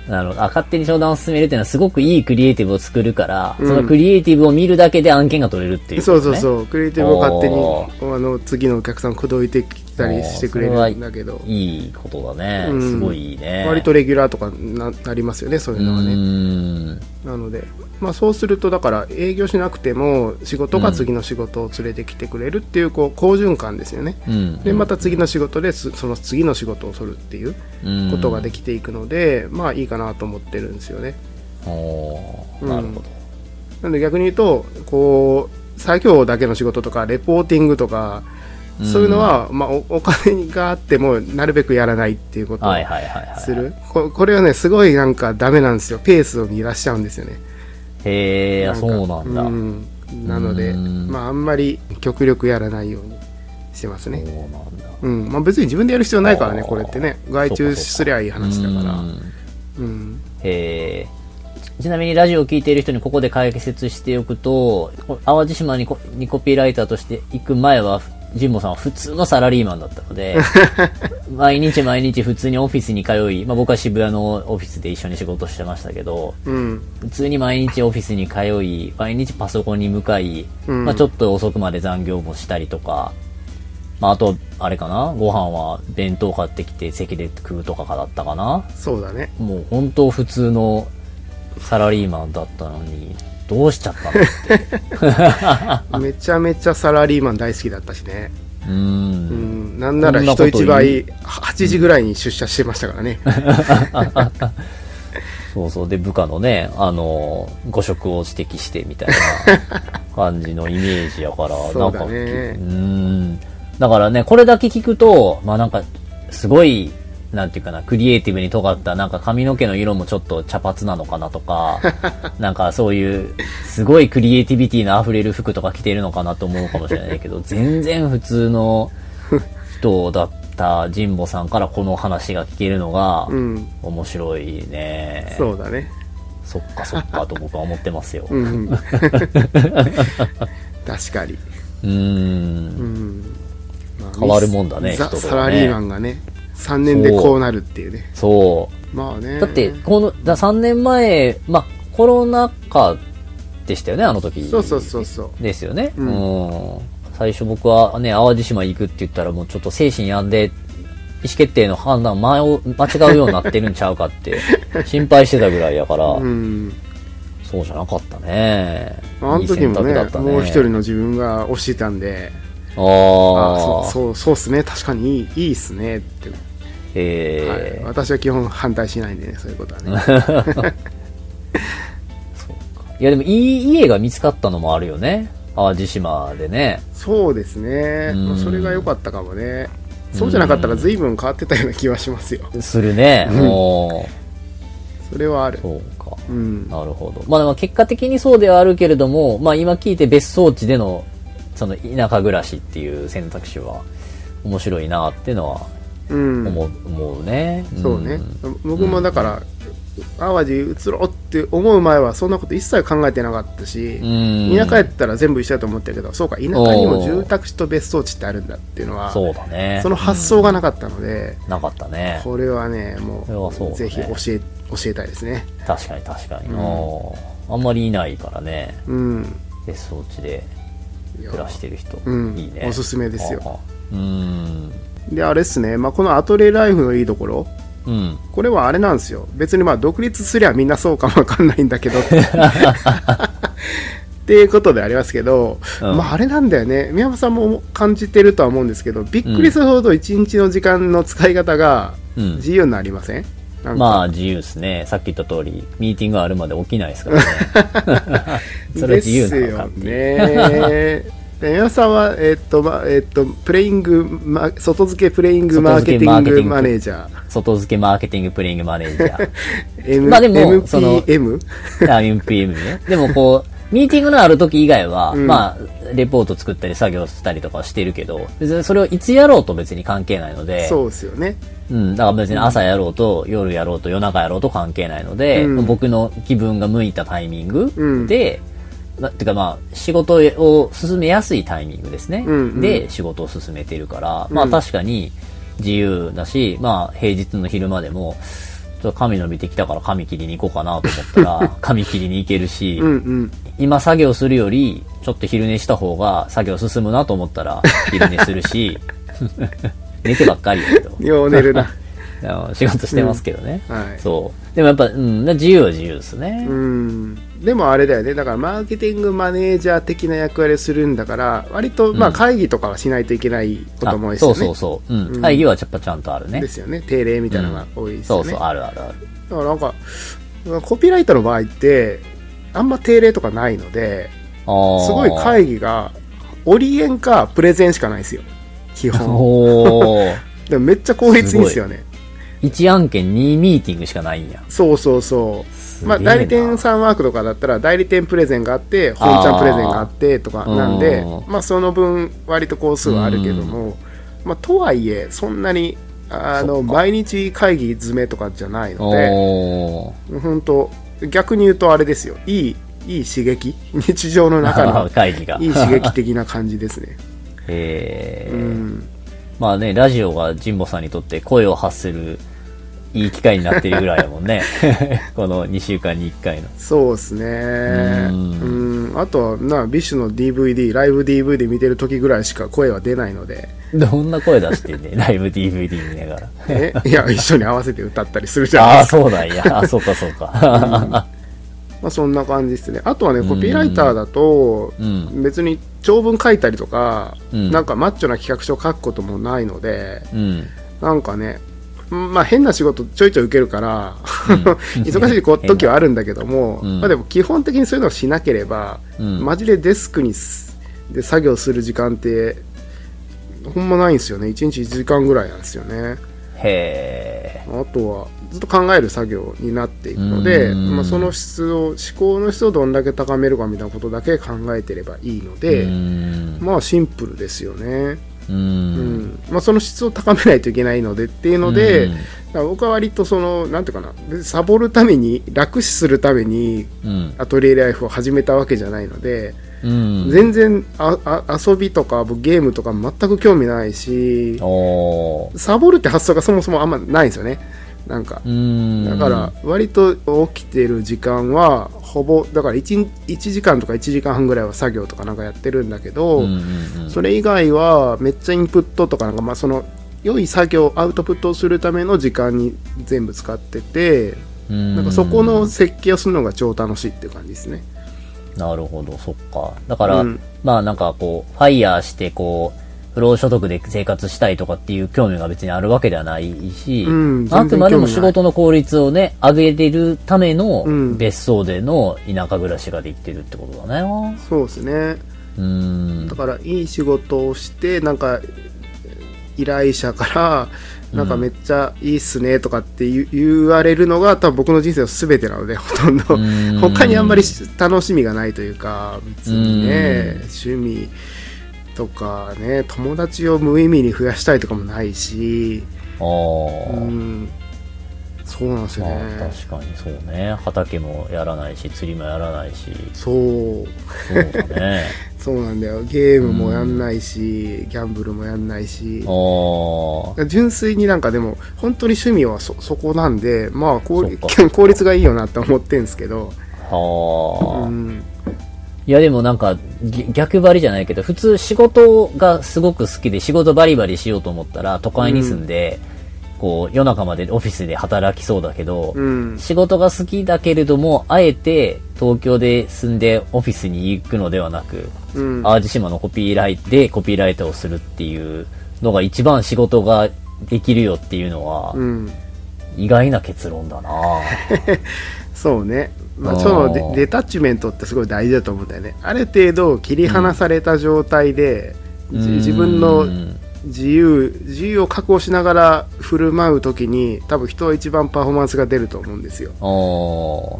あ、勝手に商談を進めるっていうのはすごくいいクリエイティブを作るから、うん。そのクリエイティブを見るだけで案件が取れるっていう、そうそうう。そう。クリエイティブを勝手におあの次のお客さん口説いてきたりしてくれるんだけどいいことだね。うんすごいいいね。割とレギュラーとかななりますよねそういうのはうねん。なので、まあ、そうするとだから営業しなくても仕事が次の仕事を連れてきてくれるっていうこう好循環ですよねうん。でまた次の仕事ですその次の仕事をするっていううんことができていくので、まあいいかなと思ってるんですよねおーなるほど。なので逆に言うとこう作業だけの仕事とかレポーティングとかそういうのは、まあ、おお金があってもなるべくやらないっていうことを。する。ここれはねすごいなんかダメなんですよ。ペースを乱しちゃうんですよね。へえ、か。そうなんだ。うん。なのでうん。まああんまり極力やらないようにしてますね。そうなんだ。うん。まあ別に自分でやる必要ないからねこれってね。外注すりゃいい話だから。うん。うん。へえ。ちなみにラジオを聞いている人にここで解説しておくと、こ淡路島にコにコピーライターとして行く前は、ジンボさんは普通のサラリーマンだったので、<laughs> 毎日毎日普通にオフィスに通い、まあ僕は渋谷のオフィスで一緒に仕事してましたけど、うん。普通に毎日オフィスに通い、毎日パソコンに向かい、うんまあちょっと遅くまで残業もしたりとか、まああと、あれかなご飯は弁当買ってきて席で食うとかだったかなそうだね。もう本当普通のサラリーマンだったのに、どうしちゃったの？<laughs> めちゃめちゃサラリーマン大好きだったしね。うんん。なんなら人一倍、8時ぐらいに出社してましたからね。<laughs> そうそう。で、部下のね、あの、誤植を指摘してみたいな感じのイメージやから、<laughs> そうだねなんか、うん。だからね、これだけ聞くと、まあなんか、すごい、なんていうかな、クリエイティブに尖った、なんか髪の毛の色もちょっと茶髪なのかなとか、<laughs> なんかそういう、すごいクリエイティビティの溢れる服とか着てるのかなと思うかもしれないけど、全然普通の人だった神保さんからこの話が聞けるのが、うん。面白いね。そうだね。そっかそっかと僕は思ってますよ。ううん。ん。<laughs> 確かに。ーんうん。まあ変わるもんだねザ・人ねサラリーマンがね、3年でこうなるっていうね。そまあね。う。だって、この、だ3年前、まあ、コロナ禍でしたよね、あの時。そうそうそうそう。ですよね。ううんん。最初僕はね、淡路島行くって言ったらもうちょっと精神病んで、意思決定の判断前を間違うようになってるんちゃうかって <laughs> 心配してたぐらいやから、うん。そうじゃなかったね。あの時もねだったねもう一人の自分が推してたんで、あああそう、そう、そうっすね。確かにいい、いいっすねって。えーはい。私は基本反対しないんでね、そういうことはね。<laughs> いやでもいい家が見つかったのもあるよね。淡路島でね。そうですね。うんまあそれが良かったかもね。そうじゃなかったら随分変わってたような気はしますよ。するね。うんもそれはあるう、。そうか。うん。なるほど。まあでも結果的にそうではあるけれども、まあ今聞いて別荘地での、その田舎暮らしっていう選択肢は面白いなっていうのはうん。思う,、思うね。そうねん。僕もだから、淡路移ろうって思う前はそんなこと一切考えてなかったし、うん。田舎やったら全部一緒だと思ったけど、そうか、田舎にも住宅地と別荘地ってあるんだっていうのは、そうだね。その発想がなかったので、なかったね。これはね、もうだねう、ぜひ教え、教えたいですね。確かに確かに。うんうんあんまりいないからね。うん。別荘地で暮らしてる人。うんいいね。おすすめですよ。うん。で、あれっすね、まあ、このアトレライフのいいところ、うん。これはあれなんですよ。別にまあ、独立すりゃみんなそうかもわかんないんだけど。っていうことでありますけど、うんまああれなんだよね宮本さんも感じてるとは思うんですけどびっくりするほど一日の時間の使い方がうん。自由になりません、なんかまあ自由ですね。さっき言った通り、ミーティングあるまで起きないですからね。<laughs> <laughs> それは自由なのかっていう。ですよねで宮本さんは、えっとまえっとプレイングま外付けプレイングマーケティングマネージャー。外付けマーケティングプレイングマネージャー。<laughs> M まあでもその MPM? <laughs> あ MPM ね。でもこう、ミーティングのある時以外は、うん。まあ、レポート作ったり作業したりとかはしてるけど、別にそれをいつやろうと別に関係ないので、そうですよね。うん、だから別に朝やろうと、夜やろうと、夜中やろうと関係ないので、うん。僕の気分が向いたタイミングうんで、まてかまあ、仕事を進めやすいタイミングですね。うんうんで、仕事を進めてるから、まあうん確かに自由だし、まあ平日の昼間でも、ちょっと髪伸びてきたから髪切りに行こうかなと思ったら、<laughs> 髪切りに行けるし、うんうん今作業するより、ちょっと昼寝した方が作業進むなと思ったら、昼寝するし、<laughs> 寝てばっかりやけど。よう寝るな <laughs> 仕事してますけどね。はいそう。でもやっぱ、うん、自由は自由ですね。うんでもあれだよね。だからマーケティングマネージャー的な役割をするんだから割とまあうん会議とかはしないといけないことも多いあですよね。そうそうそう。うん。うん。会議はちゃんとあるね。で。すよね。定例みたいなのが多いですよね、そうそう、あるあるある。だからなんかコピーライターの場合ってあんま定例とかないのですごい会議がオリエンかプレゼンしかないですよ。基本。<laughs> でもめっちゃ効率いいんですよね。1案件2ミーティングしかないんや。そうそうそうまあ、代理店さんワークとかだったら代理店プレゼンがあって本ちゃんプレゼンがあってとかなんでうん。まあその分割と工数はあるけども、まあ、とはいえそんなにあの毎日会議詰めとかじゃないので。本当逆に言うとあれですよ。いいいい刺激。<laughs> 日常の中の <laughs> 会議が。いい刺激的な感じですね。えー。うん。まあね、ラジオが神保さんにとって声を発するいい機会になってるぐらいやもんね。<laughs> この2週間に1回の。そうですね。うん。あとは、な、 BiSH の DVD、ライブ DVD 見てる時ぐらいしか声は出ないので、どんな声出してんね <laughs> ライブ DVD 見ながら。え？いや、一緒に合わせて歌ったりするじゃないああ、ですか。そうなんや。あ <laughs> そうかそうか。まあ、そんな感じですね。あとはね、コピーライターだと、うん。別に長文書いたりとか、うんなんかマッチョな企画書を書くこともないので、うん。なんかね、まあ変な仕事ちょいちょい受けるから、うん忙しい時はあるんだけども、うんまあでも基本的にそういうのをしなければ、うんマジでデスクにすで作業する時間って、ほんまないんですよね。1日1時間ぐらいなんですよね。へえ。あとはずっと考える作業になっていくので、うんまあ、その質を思考の質をどんだけ高めるかみたいなことだけ考えてればいいので、うん。まあシンプルですよね、う。うんんまあ、その質を高めないといけないのでっていうので、僕は割とそのなんていうかなサボるために楽視するためにうん。アトリエライフを始めたわけじゃないので、うん。全然ああ遊びとか僕ゲームとか全く興味ないし。サボるって発想がそもそもあんまないんですよねなんかうん。だから割と起きてる時間はほぼだから 1, 1時間とか1時間半ぐらいは作業とかなんかやってるんだけど、うんうんうん、それ以外はめっちゃインプットとかなんかまあその良い作業アウトプットをするための時間に全部使っててうんなんかそこの設計をするのが超楽しいっていう感じですね。なるほど、そっか。だから、うんまあなんかこう、ファイヤーしてこう、不労所得で生活したいとかっていう興味が別にあるわけではないし、うんあくまでも仕事の効率をね、上げれるためのうん。別荘での田舎暮らしができてるってことだね。そうですね。うん。だ。からいい仕事をしてなんか依頼者からなんかめっちゃいいっすねとかって言われるのが多分僕の人生の全てなのでほとんど。うん。他にあんまり楽しみがないというか別にねうん。趣味とかね友達を無意味に増やしたいとかもないしああ、うん。そうなんですよまあね確かにそうね。畑もやらないし、釣りもやらないし、そう。そうだね。<laughs> そうなんだよ。ゲームもやんないしギャンブルもやんないし。ああ、純粋になんかでも本当に趣味はそそこなんでまあ <laughs> 効率がいいよなって思ってんすけど、はあ。うん、いやでもなんかぎ逆張りじゃないけど普通仕事がすごく好きで仕事バリバリしようと思ったら都会に住んで、こう夜中までオフィスで働きそうだけど、うん、仕事が好きだけれどもあえて東京で住んでオフィスに行くのではなく、うん、淡路島のコピーライトでコピーライターをするっていうのが一番仕事ができるよっていうのはうん、意外な結論だな。<laughs> そうね、まあ、そのデデタッチメントってすごい大事だと思うんだよね。ある程度切り離された状態で、じ自分うのん自由自由を確保しながら振る舞う時に多分人は一番パフォーマンスが出ると思うんですよ。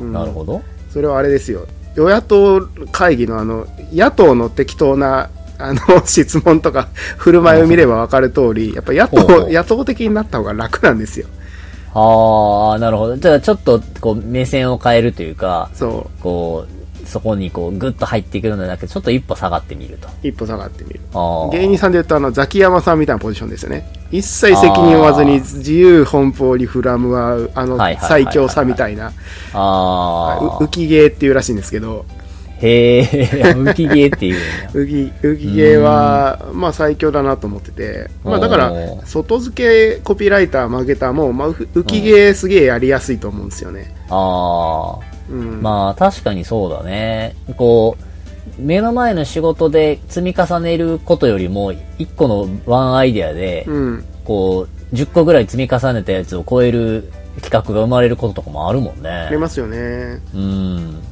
うん。なるほど。それはあれですよ。与野党会議のあの野党の適当なあの <laughs> 質問とか振る舞いを見れば分かる通りやっぱ野党野党的になった方が楽なんですよああ、なるほど。じゃあちょっとこう目線を変えるというか、そこう、そこにこうグッと入ってくるのではなくて、ちょっと一歩下がってみると。う一歩下がってみる。芸人さんで言うとあのザキヤマさんみたいなポジションですよね一切責任を負わずに自由奔放にフラムはあの最強さみたいなああ。う浮き芸っていうらしいんですけどへえ、<laughs> 浮き芸っていう。浮き浮き芸はまあ最強だなと思ってて、まあ、だから外付けコピーライターマーケターも、まあ、浮芸すげえやりやすいと思うんですよね、ああ。うん、まあ確かにそうだね。こう、目の前の仕事で積み重ねることよりも、一個のワンアイデアで、うんこう、10個ぐらい積み重ねたやつを超える企画が生まれることとかもあるもんね。ありますよねうん。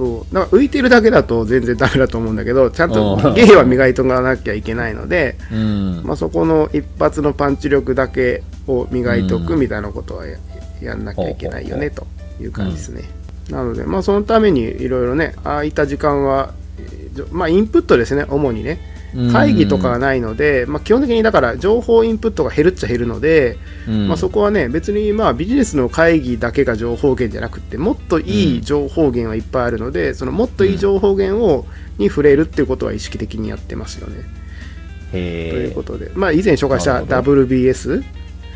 そう。だから浮いてるだけだと全然ダメだと思うんだけどちゃんとうん。芸は磨いとかなきゃいけないので、うん。まあ、そこの一発のパンチ力だけを磨いておくみたいなことはや,、やんなきゃいけないよねという感じですね、なので、まあ、そのためにいろいろねああいった時間は、まあ、インプットですね主にね会議とかがないので、まあ、基本的にだから情報インプットが減るっちゃ減るので、うん、まあ、そこはね別にまあビジネスの会議だけが情報源じゃなくてもっといい情報源はいっぱいあるので、そのもっといい情報源をに触れるっていうことは意識的にやってますよね。ということで、まあ以前紹介した WBS、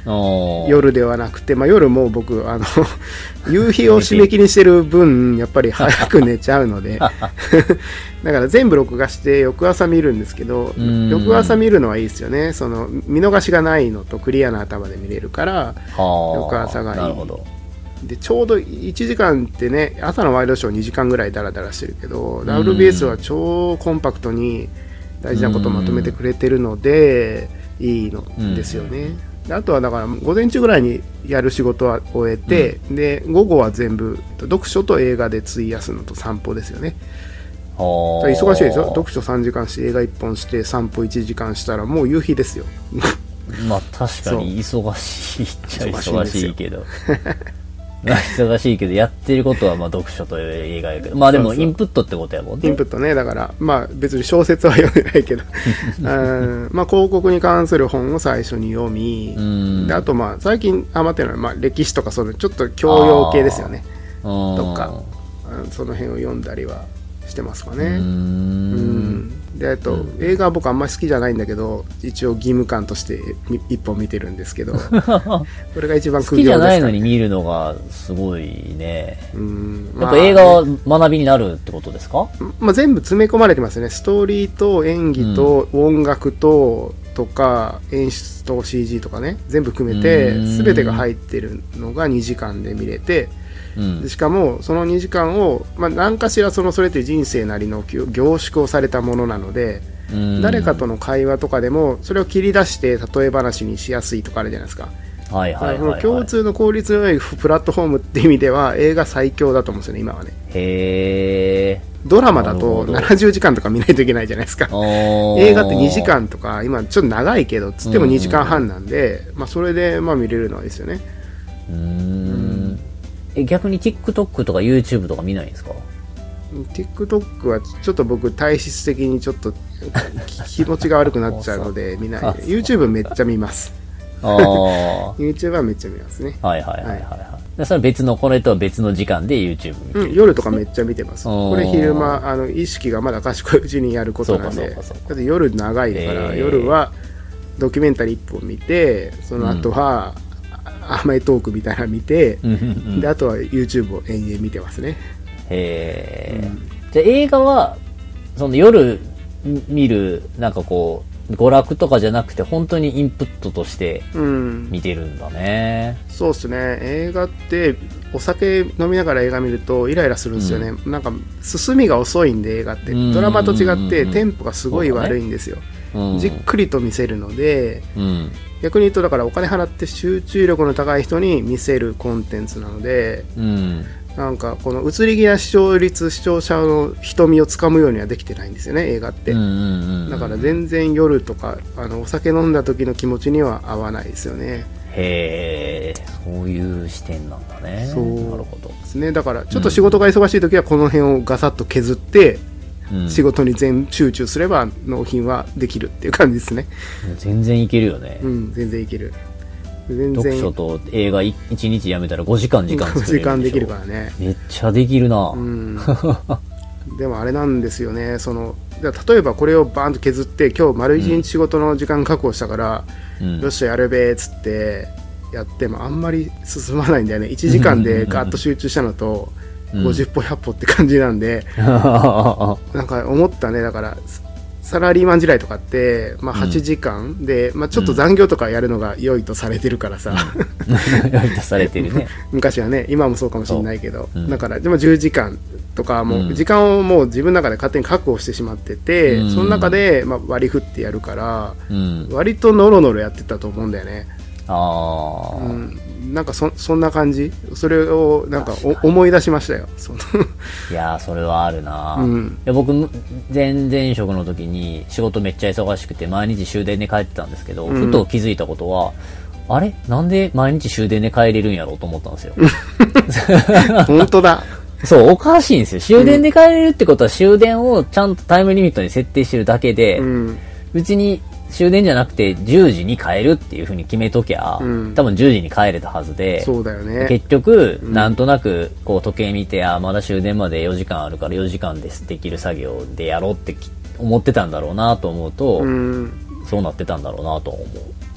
夜夜ではなくて、まあ夜もう僕、あの、<laughs> 夕日を締め切りにしてる分、やっぱり早く寝ちゃうので、<laughs> だから全部録画して翌朝見るんですけど、ん。翌朝見るのはいいですよね。その、見逃しがないのとクリアな頭で見れるから、はあ。翌朝がいい。なるほど。でちょうど1時間ってね朝のワイドショー2時間ぐらいダラダラしてるけど WBS は超コンパクトに大事なことをまとめてくれてるのでいいのですよね、であとはだから午前中ぐらいにやる仕事は終えて、で午後は全部読書と映画で費やすのと散歩ですよね。はあ忙しいですよ読書3時間して映画1本して散歩1時間したらもう夕日ですよ。<laughs> まあ確かに忙しいっちゃ忙忙しいけどまあ <laughs> 忙しいけどやってることはまあ読書と映画やけど。まあでもインプットってことやもんね。インプットね、だから、まあ別に小説は読んでないけど、<laughs> うん。まあ広告に関する本を最初に読み、うん。であとまあ最近ハマってるのは、まあ歴史とかそのちょっと教養系ですよね。ととかうんその辺を読んだりはしてますかうね。うん。ん。で、あと、映画は僕あんまり好きじゃないんだけど、一応義務感としてみ一本見てるんですけど、<laughs> これが一番苦好きじゃ行ですかね。ないのに見るのがすごいね。うん。やっぱ映画は学びになるってことですか？まあ、全部詰め込まれてますよね。ストーリーと演技と音楽と、とか演出と CG とかね。全部含めてうん。全てが入ってるのが2時間で見れてうんでしかもその2時間を、まあ、何かしらそのそれって人生なりの凝凝縮をされたものなので、うん。誰かとの会話とかでもそれを切り出して例え話にしやすいとかあるじゃないですか、はいはい共通の効率の良いプラットフォームって意味では映画最強だと思うんですよね今はね。へえドラマだとなるほど。70時間とか見ないといけないじゃないですか。映映画って2時間とか今ちょっと長いけどつっても2時間半なんで、まあ、それでまあ見れるのはいいですよね。うーんえ逆に TikTok とか YouTube とか見ないんですか？TikTok はちょっと僕体質的にちょっとき気持ちが悪くなっちゃうので見ない。で YouTube めっちゃ見ます。YouTube はめっちゃ見ますね、はいはいはいはいはい。でそれは別のこれとは別の時間で YouTube 見てる。うん、夜とかめっちゃ見てます。これ昼間あの意識がまだ賢いうちにやることなんで。だって夜長いから、えー。夜はドキュメンタリー1本見てその後は、あ甘いトークみたいなの見て、うんうんうん。であとは YouTube を延々見てますね。へえ、じゃあ映画はその夜見るなんかこう娯楽とかじゃなくて本当にインプットとしてうん。見てるんだね。そうっすね。映画ってお酒飲みながら映画見るとイライラするんですよね、なんか進みが遅いんで映画って。うんドラマと違ってうんテンポがすごい悪いんですよ、うん。じっくりと見せるのでうん逆に言うとだからお金払って集中力の高い人に見せるコンテンツなのでうん。なんかこの移り気な視聴率視聴者の瞳をつかむようにはできてないんですよね映画って、だから全然夜とかあのお酒飲んだ時の気持ちには合わないですよね。へえそういう視点なんだね。そうなるほど、ですねだからちょっと仕事が忙しい時はこの辺をガサッと削ってうん仕事に全集中すれば納品はできるっていう感じですね。全然いけるよね、うん全然いける。全然。読書と映画1日やめたら5時間時間作れるん時間できるからね。めっちゃできるな、うん。でもあれなんですよね。その例えばこれをバーンと削って今日丸一日仕事の時間確保したから、うん。よっしゃやるべーっつってやってもあんまり進まないんだよね。1時間でガーッと集中したのとうん50歩100歩って感じなんで、は <laughs> なんか思ったね。だからササラリーマン時代とかって、まあ、うん。8時間で、まあ、ちょっと残業とかやるのが良いとされてるからさ、やり出されてるね。<laughs> 昔はね今もそうかもしれないけど、そう。うん。だからでも10時間とかもうん。う時間をもう自分の中で勝手に確保してしまってて、うん。その中で、まあ、割り振ってやるからうん。割とノロノロやってたと思うんだよね、ああ、うん、なんかそそんな感じ？それをなんかお思い出しましたよ。その。いやーそれはあるな、いうん。や僕む前々職の時に仕事めっちゃ忙しくて毎日終電で帰ってたんですけど、うん。ふと気づいたことはあれ？なんで毎日終電で帰れるんやろうと思ったんですよ。<laughs> 本当だ。そうおかしいんですよ。終電で帰れるってことは終電をちゃんとタイムリミットに設定してるだけで、うん。別に終電じゃなくて10時に帰るっていう風に決めときゃ、うん。多分10時に帰れたはずでそうだよね。結局、うん。なんとなくこう時計見てあまだ終電まで4時間あるから4時間ですできる作業でやろうってき思ってたんだろうなと思うと、うん。そそうなってたんだろうなと思う。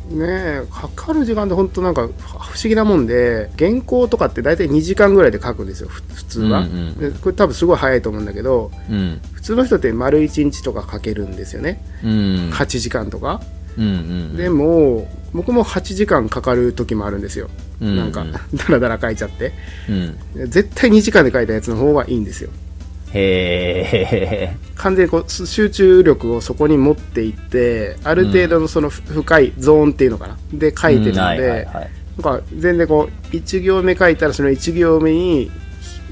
ねえかかる時間って本当なんか不思議なもんで原稿とかって大体2時間ぐらいで書くんですよふ普通は、うんうんでこれ多分すごい早いと思うんだけどうん。普通の人って丸1日とか書けるんですよねうん。8時間とか、うんうん。でも僕も8時間かかる時もあるんですよ、うんなんかダラダラ書いちゃってうん。絶対2時間で書いたやつの方がいいんですよ完全にこうす集中力をそこに持っていってある程度のそのふ深いゾーンっていうのかな？で書いてるので、はいはいはい。なんか全然こう1行目書いたらその1行目に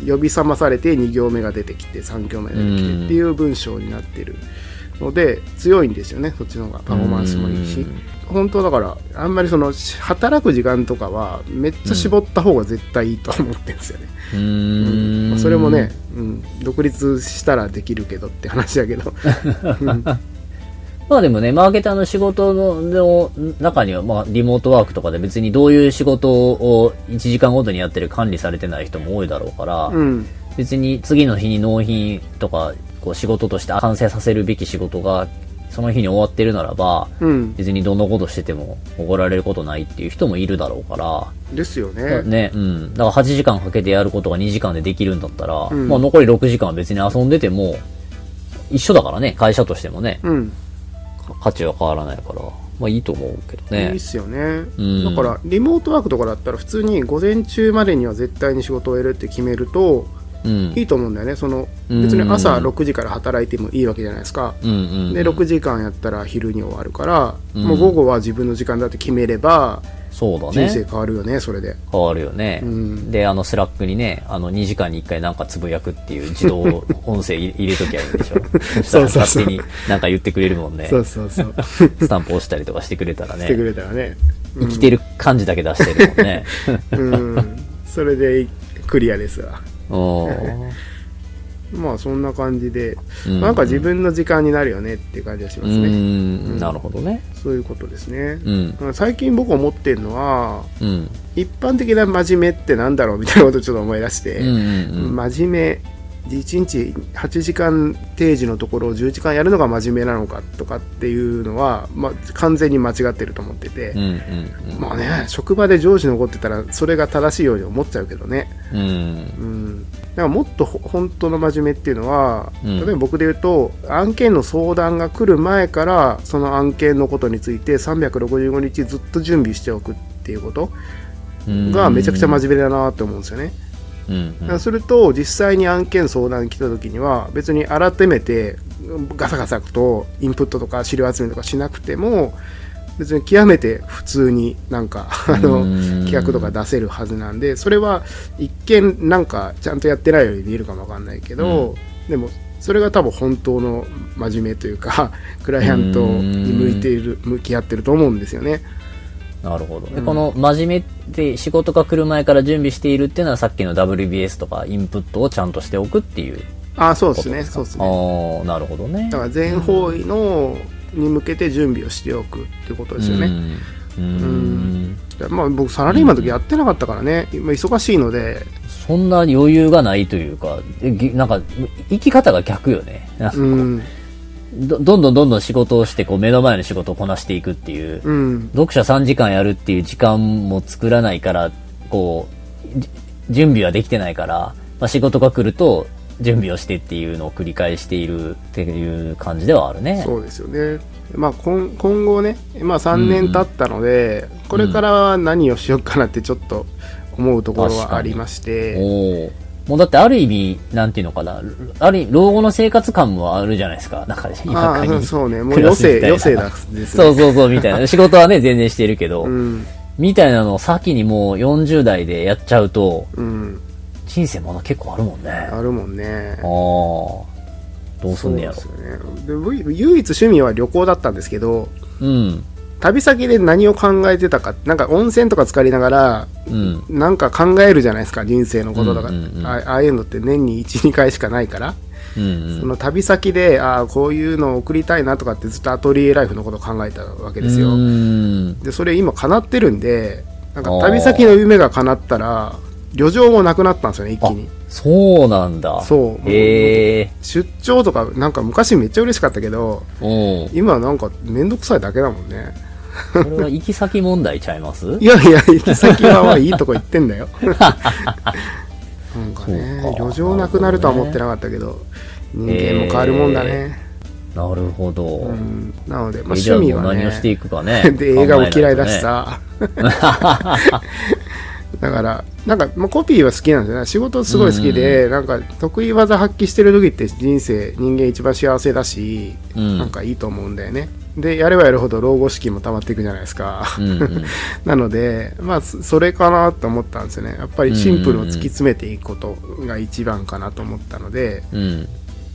呼び覚まされて2行目が出てきて3行目が出てきてっていう文章になってるので強いんですよねそっちの方が。パフォーマンスもいいし本当だからあんまりそのし働く時間とかはめっちゃ絞った方が絶対いいと思ってるんですよね、ううん。ん。まあそれもね、うん、独立したらできるけどって話だけど、<laughs> うん。まあでもね、マーケターの仕事のの中には、まあリモートワークとかで別にどういう仕事を1時間ごとにやってる管理されてない人も多いだろうから、うん。別に次の日に納品とか、こう仕事として完成させるべき仕事がその日に終わってるならば、うん、別にどんなことしてても怒られることないっていう人もいるだろうから、ですよね。ね、うん。だから8時間かけてやることが2時間でできるんだったら、うん。まあ残り6時間は別に遊んでても、一緒だからね、会社としてもね、うん。価値は変わらないから、まあいいと思うけどね。いいっ。すよね、ん。だからリモートワークとかだったら普通に午前中までには絶対に仕事を終えるって決めるとうん。いいと思うんだよねそのうん別に朝6時から働いてもいいわけじゃないですか、うんうん。で6時間やったら昼に終わるから、うんもう午後は自分の時間だって決めればそうだ人生ね。変わるよねそれで変わるよね。うんで、あの、 Slack にね、あの、2時間に1回なんかつぶやくっていう自動 <laughs> 音声入入れときゃいいんでしょ。<laughs> そしたらそうそう勝手になんか言ってくれるもんね。そうそうそう <laughs> スタンプ押したりとかしてくれたらしてくね。れたらね生きてる感じだけ出してるもんね。うんそれでクリアですわお <laughs> まあそんな感じで、うんなんか自分の時間になるよねっていう感じがしまうすね、ん、なるほどね。そういうことですね、うん。最近僕思ってるのはうん。一般的な真面目ってなんだろうみたいなことをちょっと思い出して、うんうんうん。真面目1日8時間定時のところを10時間やるのが真面目なのかとかっていうのは、まあ、完全に間違ってると思ってて、うんうんまあね職場で上司残ってたらそれが正しいように思っちゃうけどね、うん。うん。うん、だからもっとほ本当の真面目っていうのは、うん例えば僕で言うと案件の相談が来る前からその案件のことについて365日ずっと準備しておくっていうことがめちゃくちゃ真面目だなって思うんですよね。うんだからすると実際に案件相談に来た時には別に改めてガサガサとインプットとか資料集めとかしなくても別に極めて普通になんかあのうん企画とか出せるはずなんでそれは一見なんかちゃんとやってないように見えるかもわかんないけど、でもそれが多分本当の真面目というかクライアントに向いている向き合ってると思うんですよね。なるほど。で、この真面目で仕事が来る前から準備しているっていうのはさっきの WBS とかインプットをちゃんとしておくっていうああそうですねそうですね。ああ、なるほどね。だから全方位のに向けて準備をしておくっていうことですよね。うん。うん。まあ僕サラリーマンの時やってなかったからね、今忙しいので、そんな余裕がないというか、なんか、生き方が逆よね。なんかうん、どどんどんどんどん仕事をして、こう目の前の仕事をこなしていくっていう、うん、読者3時間やるっていう時間も作らないから、こう、じ準備はできてないから、まあ、仕事が来ると準備をしてっていうのを繰り返しているっていう感じではあるね。そうですよね。まあ今今後ね、まあ3年経ったので、これからは何をしようかなってちょっと思うところはありまして、もうだってある意味、なんていうのかな、ある意味、老後の生活感もあるじゃないですか。なんか、あ今あに。そうね、<laughs> もう余生、余生だですね。そうそうそう、みたいな。仕事はね、全然してるけど、うん、みたいなのを先にもう40代でやっちゃうと、うん、人生まだ結構あるもんね。ああるもんねあ。。どうすんねやろそう。ですよね。で唯唯一趣味は旅行だったんですけど、うん。旅先で何を考えてたか、なんか温泉とか浸かりながら、うん。なんか考えるじゃないですか、人生のこととか。うんうんうんあああいうのって年に1、2回しかないから。うんその旅先で、ああ、こういうのを送りたいなとかってずっとアトリエライフのことを考えたわけうん。ですよ。うん。で、それ今叶ってるんで、なんか旅先の夢が叶ったら、旅情もなくなったんですよね、一気に。そうなんだ。そう。へえ出張とか、なんか昔めっちゃ嬉しかったけど、ー。うん。今はなんかめんどくさいだけだもんね。それは行き先問題ちゃいます？<laughs> いやいや、行き先はまあいいとこ行ってんだよ。<laughs> なんかねそう、か旅情なくなるとは思ってなかったけど、人間も変わるもんだね。なるほど。うん、なので、まあ、趣味はもう何をしてね、いくかね。で、<laughs> 映画も嫌いだし考さ。だから、なんか、まあ、コピーは好きなんですよね。仕事すごい好きで、なんか、得意技発揮してる時って人生、人間一番幸せだし、えないとね。なんかいいと思うんだよね。で、やればやるほど老後資金も溜まっていくじゃないですか。うん。うんうん。<laughs> なので、まあ、そそれかなと思ったんですよね。やっぱりシンプルを突き詰めていくことが一番かなと思ったので、うん。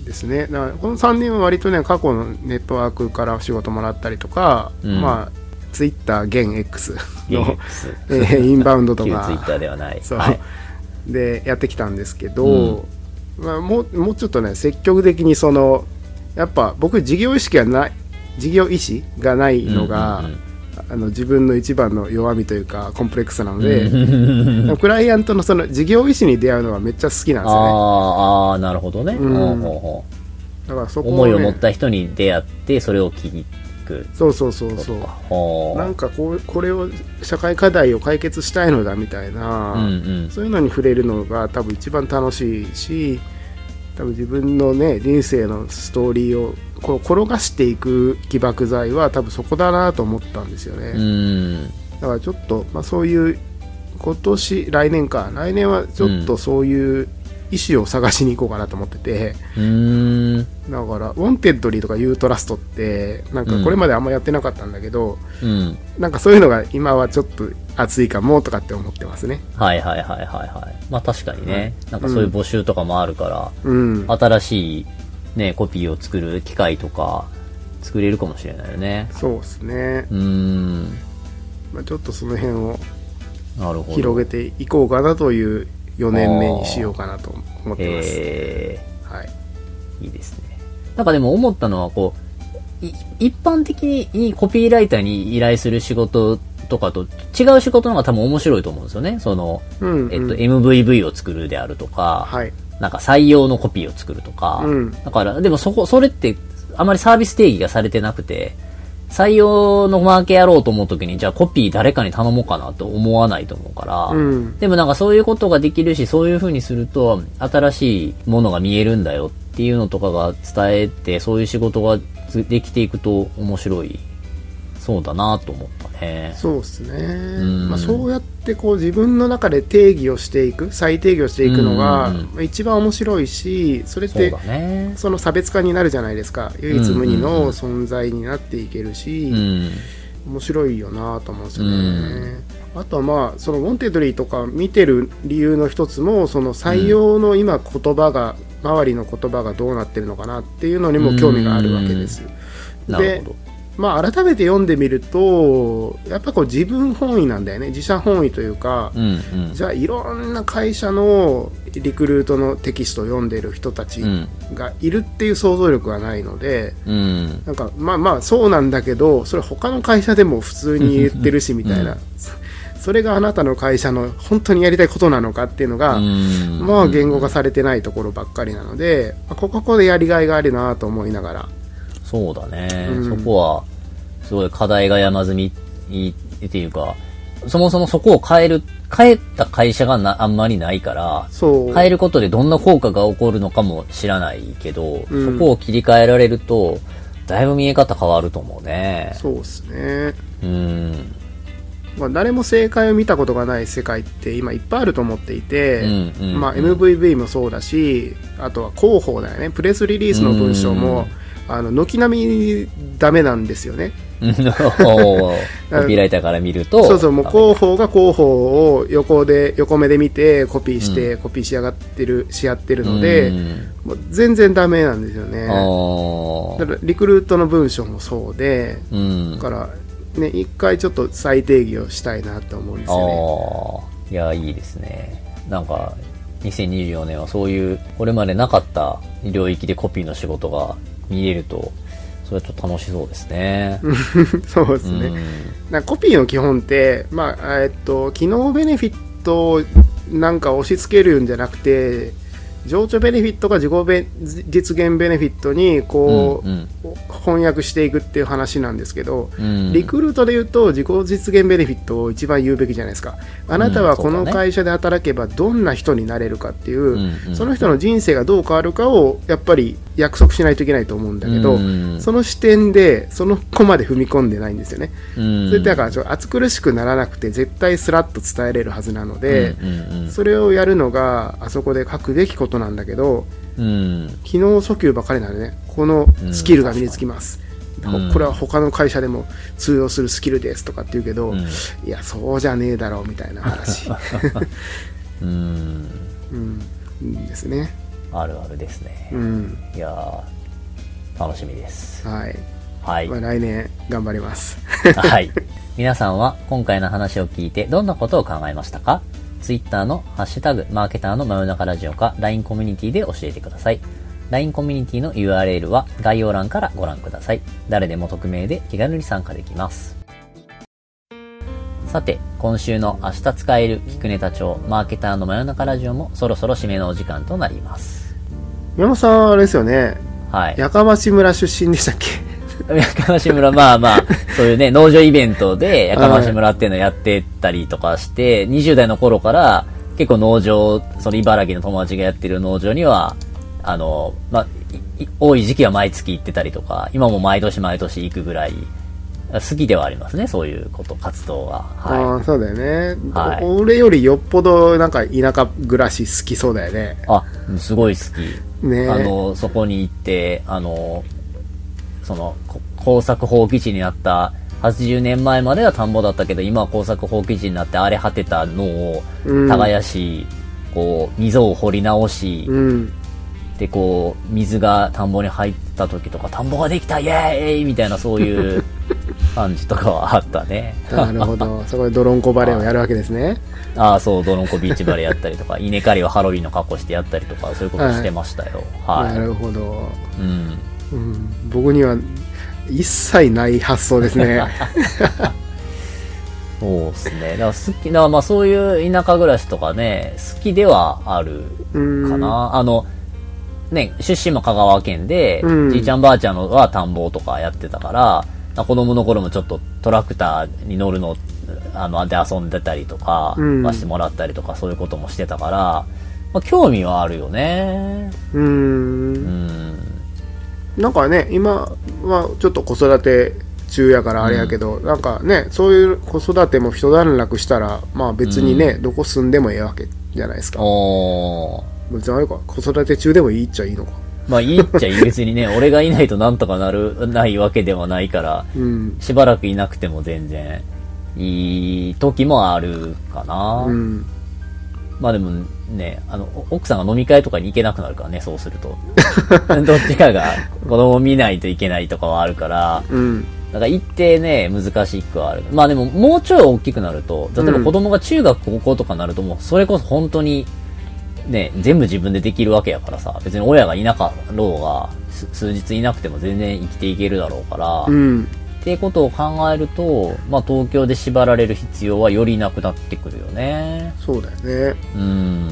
ですね。だからこの3年は割とね、過去のネットワークから仕事もらったりとか、うんまあ、ツイッター現 X の、<laughs> インバウンドと旧ツイッか、ターではない。そう、はい。でやってきたんですけど、まあ、もうもうちょっとね、積極的にその、やっぱ僕事業意識がない、事業意思がないのが、うんあの自分の一番の弱みというかコンプレックスなのうんで、う <laughs> んクライアントのその事業意思に出会うのがめっちゃ好きなんですよね。あーあー、なるほどね。うんほうほうほだからそうこを、ね、思いを持った人に出会って、それを聞く。そうそうそうそう。なんかこうこれを社会課題を解決したいのだみたいな、うんうん。そういうのに触れるのが多分一番楽しいし多分自分のね人生のストーリーをこう転がしていく起爆剤は多分そこだなと思ったんですよね、うん。だからちょっと、まあ、そういう今年来年か来年はちょっとそういう意思を探しに行こうかなと思ってて。だから、 Wantedly とか YOUTRUST って、なんかこれまであんまやってなかったんだけど、うん。なんかそういうのが今はちょっと熱いかもとかって思ってますね。はいはいはいはいはい。まあ確かにね、なんかそういう募集とかもあるから、うん。新しいね、コピーを作る機械とか、作れるかもしれないよね。そうですね。うーん。まあ、ちょっとその辺をなるほど。広げていこうかなという4年目にしようかなと思ってます。えはい。ー、いいですね。なんかでも思ったのは、こう、い一般的にコピーライターに依頼する仕事とかと違う仕事の方が多分面白いと思うんですよね。その、うん、えっと、うん MVV を作るであるとか、はい。なんか採用のコピーを作るとか、うんだから、でもそこ、それって、あまりサービス定義がされてなくて、採用のマーケやろうと思うときに、じゃあコピー誰かに頼もうかなと思わないと思うから、うん。でもなんかそういうことができるし、そういう風にすると、新しいものが見えるんだよっていうのとかが伝えて、そういう仕事ができていくと面白い、そうだなと思ったね。そうですね。んまあ、そうやってこう自分の中で定義をしていく、再定義をしていくのが一番面白いし、それってその差別化になるじゃないですか。唯一無二の存在になっていけるし、うん。面白いよなと思うんですよね。あとはまあその Wantedly とか見てる理由の一つもその採用の今言葉が、周りの言葉がどうなってるのかなっていうのにも興味があるわけです。でなるほど。まあ改めて読んでみるとやっぱこう自分本位なんだよね自社本位というか、うんうん。じゃあいろんな会社のリクルートのテキストを読んでる人たちうん。がいるっていう想像力がないので、うん。なんかまあまあそうなんだけどそれ他の会社でも普通に言ってるしみたいな、<laughs> それがあなたの会社の本当にやりたいことなのかっていうのが、うんまあ言語化されてないところばっかりなので、まあここでやりがいがあるなと思いながらそうだね、うん。そこは、すごい課題が山積みっていうか、そもそもそこを変える、変えた会社がなあんまりないから、変えることでどんな効果が起こるのかも知らないけど、うん。そこを切り替えられると、だいぶ見え方変わると思うね。そうですね、うん。まあ、誰も正解を見たことがない世界って今いっぱいあると思っていて、うんうんまあ、MVV もそうだしあとは広報だよね。プレスリリースの文章も、あの軒並みダメなんですよね。<laughs> コピーライターから見ると、そうそうもう広報が広報を横で横目で見てコピーして、コピーしやがってるし合ってるので、うん。もう全然ダメなんですよね。だからリクルートの文章もそうでうん。だからね一回ちょっと再定義をしたいなと思うんですよね。いや、いいですね。なんか、2024年はそういう、これまでなかった領域でコピーの仕事が見えると、それはちょっと楽しそうですね。<laughs> そうですね、うんコピーの基本って、まあえっと、機能ベネフィットなんか押し付けるんじゃなくて情緒ベネフィットが自己べ実現ベネフィットにこう、うん翻訳していくっていう話なんですけど、うん。リクルートで言うと自己実現ベネフィットを一番言うべきじゃないですか。あなたはこの会社で働けばどんな人になれるかっていう、うんうん。その人の人生がどう変わるかをやっぱり約束しないといけないと思うんだけど、うんその視点でその子まで踏み込んでないんですよね、うん。それだから暑苦しくならなくて絶対スラッと伝えれるはずなので、うんうんうん。それをやるのがあそこで書くべきことなんだけどうん。機能訴求ばかりなのでね。このスキルが身につきます、うん。これは他の会社でも通用するスキルですとかって言うけど、うん。いやそうじゃねえだろうみたいな話、<laughs> うん。うん、ですね、あるあるですね。う。ん。いやー楽しみです。はい。はい。まあ、。来年頑張ります。<laughs> はい。皆さんは今回の話を聞いてどんなことを考えましたか？?Twitter のハッシュタグ、マーケターの真夜中ラジオか LINE コミュニティで教えてください。LINE コミュニティの URL は概要欄からご覧ください。誰でも匿名で気軽に参加できます。さて、今週の明日使える聞くネタ帳、マーケターの真夜中ラジオもそろそろ締めのお時間となります。宮本さんあれですよねはい。やかまし村出身でしたっけ？やかまし村、まあまあ、そういうね、<laughs> 農場イベントで、やかまし村っていうのやってたりとかして、20代の頃から、結構農場、その茨城の友達がやってる農場には、あの、まあ、いい多い時期は毎月行ってたりとか、今も毎年毎年行くぐらい、好きではありますね、そういうこと、活動は。あはあそうだよね、はい俺よりよっぽどなんか田舎暮らし好きそうだよねい。あ、すごい好き。ねあの、そこに行って、あの、その、こ耕作放棄地になった、80年前までは田んぼだったけど、今は耕作放棄地になって荒れ果てたのをうん耕し、こう、溝を掘り直し、うんで、こう、水が田んぼに入った時とか、田んぼができたイエーイみたいなそういう <laughs> 感じとかはあったね。なるほどそこでドロンコバレーをやるわけですね <laughs> ああ、そう、ドロンコビーチバレーやったりとか、稲刈りはハロウィンの格好してやったりとか、そういうことしてましたよ。はい。なるほど、うん。うん、僕には一切ない発想ですね <laughs> そうですね。だから好き、だからまあそういう田舎暮らしとかね、好きではあるうんかな。あの、ね、出身も香川県で、うんじいちゃんばあちゃんのは田んぼとかやってたから、子供の頃もちょっとトラクターに乗るの、あの、で遊んでたりとか、うんましてもらったりとか、そういうこともしてたから、まあ興味はあるよね。ううんん。なんかね今はちょっと子育て中やからあれやけど、なんかねそういう子育ても一段落したらまあ別にね、どこ住んでもええわけじゃないですか。別にあれか子育て中でもいいっちゃいいのかまあいいっちゃいい。別にね、<laughs> 俺がいないとなんとかなる、ないわけではないから、うんしばらくいなくても全然いい時もあるかな。うんまあでもね、あの、お奥さんが飲み会とかに行けなくなるからね、そうすると。<laughs> どっちかが子供を見ないといけないとかはあるから、うん。だから一定ね、難しくはある。まあでももうちょい大きくなると、例えば子供が中学高校とかになるともうそれこそ本当にね、全部自分でできるわけやからさ、別に親がいなかろうが、す数日いなくても全然生きていけるだろうから、うんっていうことを考えると、まあ東京で縛られる必要はよりなくなってくるよね。そうだよねうん。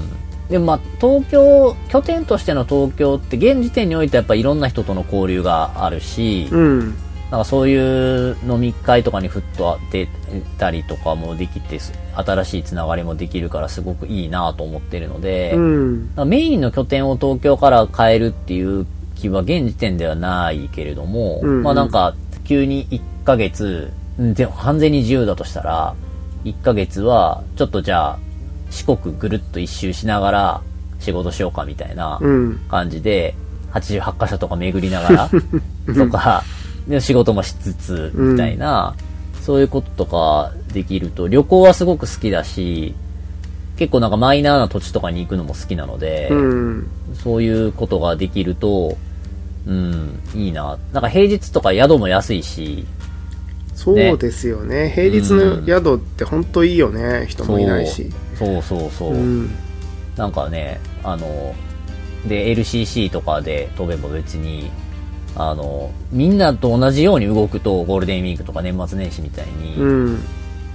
でもまあ東京、拠点としての東京って現時点においてやっぱいろんな人との交流があるし、うんなんかそういう飲み会とかにふっと当てたりとかもできて、す新しいつながりもできるからすごくいいなと思ってるので、うんメインの拠点を東京から変えるっていう気は現時点ではないけれども、うんうんまあなんか急に1ヶ月、完全に自由だとしたら、1ヶ月はちょっとじゃあ四国ぐるっと一周しながら仕事しようかみたいなうん。感じで、88カ所とか巡りながら、とか、で仕事もしつつ、みたいな、そういうこととかできると、旅行はすごく好きだし、結構なんかマイナーな土地とかに行くのも好きなので、うん。そういうことができると、うん、いいな。なんか平日とか宿も安いし、そうですよね。平日の宿って本当いいよね。人もいないし。そうそうそう。うん。なんかね、あの、で、LCC とかで飛べば別に、あの、みんなと同じように動くと、ゴールデンウィークとか年末年始みたいに、うん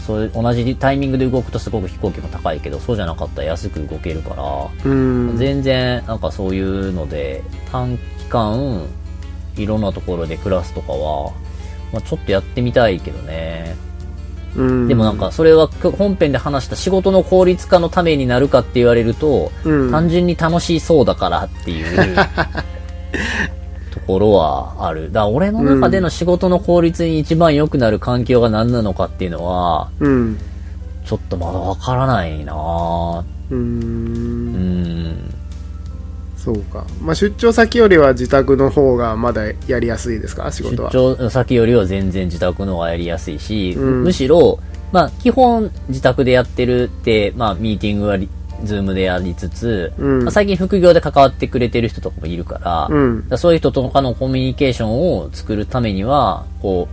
そういう同じタイミングで動くとすごく飛行機も高いけど、そうじゃなかったら安く動けるから、うん。全然なんかそういうので短期間いろんなところで暮らすとかは、まあ、ちょっとやってみたいけどね。うん。でもなんか、それは本編で話した仕事の効率化のためになるかって言われると、うん単純に楽しそうだからっていう <laughs> ところはある。だ俺の中での仕事の効率に一番良くなる環境が何なのかっていうのは、うん。ちょっとまだわからないなぁう。うんん。そうか。まあ、出張先よりは自宅の方がまだやりやすいですか？仕出事は。張先よりは全然自宅の方がやりやすいし、うんむしろ、まあ基本自宅でやってるって、まあミーティングはリズームでやりつつ、うんまあ最近副業で関わってくれてる人とかもいるから、うんだからそういう人とかのコミュニケーションを作るためには、こ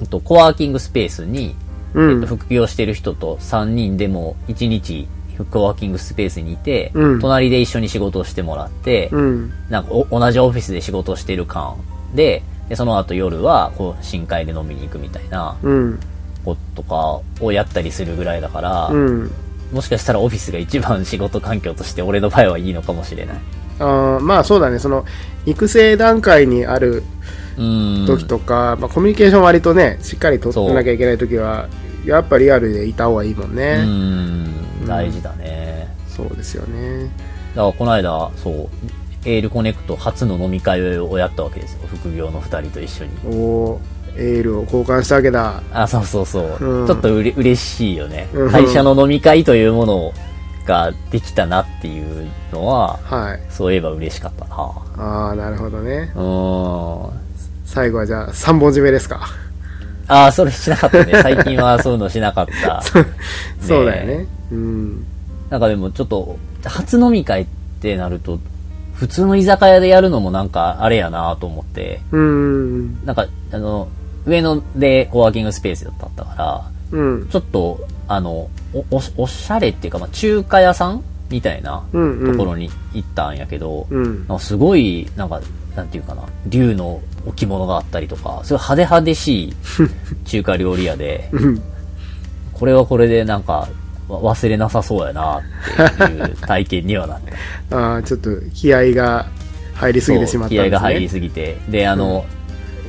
う、えっとコワーキングスペースに、うんえっと、副業してる人と3人でも1日コワーキングスペースにいて、うん隣で一緒に仕事をしてもらって、うん。なんかお同じオフィスで仕事をしてる感で、で、その後夜は、こう、深海で飲みに行くみたいなうん。こととかをやったりするぐらいだから、うん。もしかしたらオフィスが一番仕事環境として俺の場合はいいのかもしれない。あーまあそうだね。その、育成段階にあるうん。時とか、まあコミュニケーション割とね、しっかり取ってなきゃいけない時は、やっぱリアルでいた方がいいもんうね。ん、大事だね。そうですよね。だからこの間、そう、エールコネクト初の飲み会をやったわけですよ。副業の二人と一緒に。おーエールを交換したわけだ。あ、そうそうそう。うんちょっとうれ嬉しいよねうん。会社の飲み会というものができたなっていうのは、はい。そういえば嬉しかったな。ああ、なるほどね。うーん。最後はじゃあ3本締めですか。ああ、それしなかったね。<laughs> 最近はそういうのしなかった。そうだよね。うん。なんかでもちょっと、初飲み会ってなると、普通の居酒屋でやるのもなんかあれやなと思って、うん。なんか、あの、上野でコワーキングスペースだったから、うん。ちょっと、あの、お、おしおしゃれっていうか、まあ、中華屋さんみたいなうんうんところに行ったんやけど、うん。なんかすごい、なんか、なんていうかな、竜の置物があったりとか、そういう派手派手しい <laughs> 中華料理屋で、うん。これはこれでなんか、わ忘れなさそうやなっていう体験にはなった。<laughs> ああ、ちょっと気合が入りすぎてしまったんですね。気合が入りすぎて。で、あの、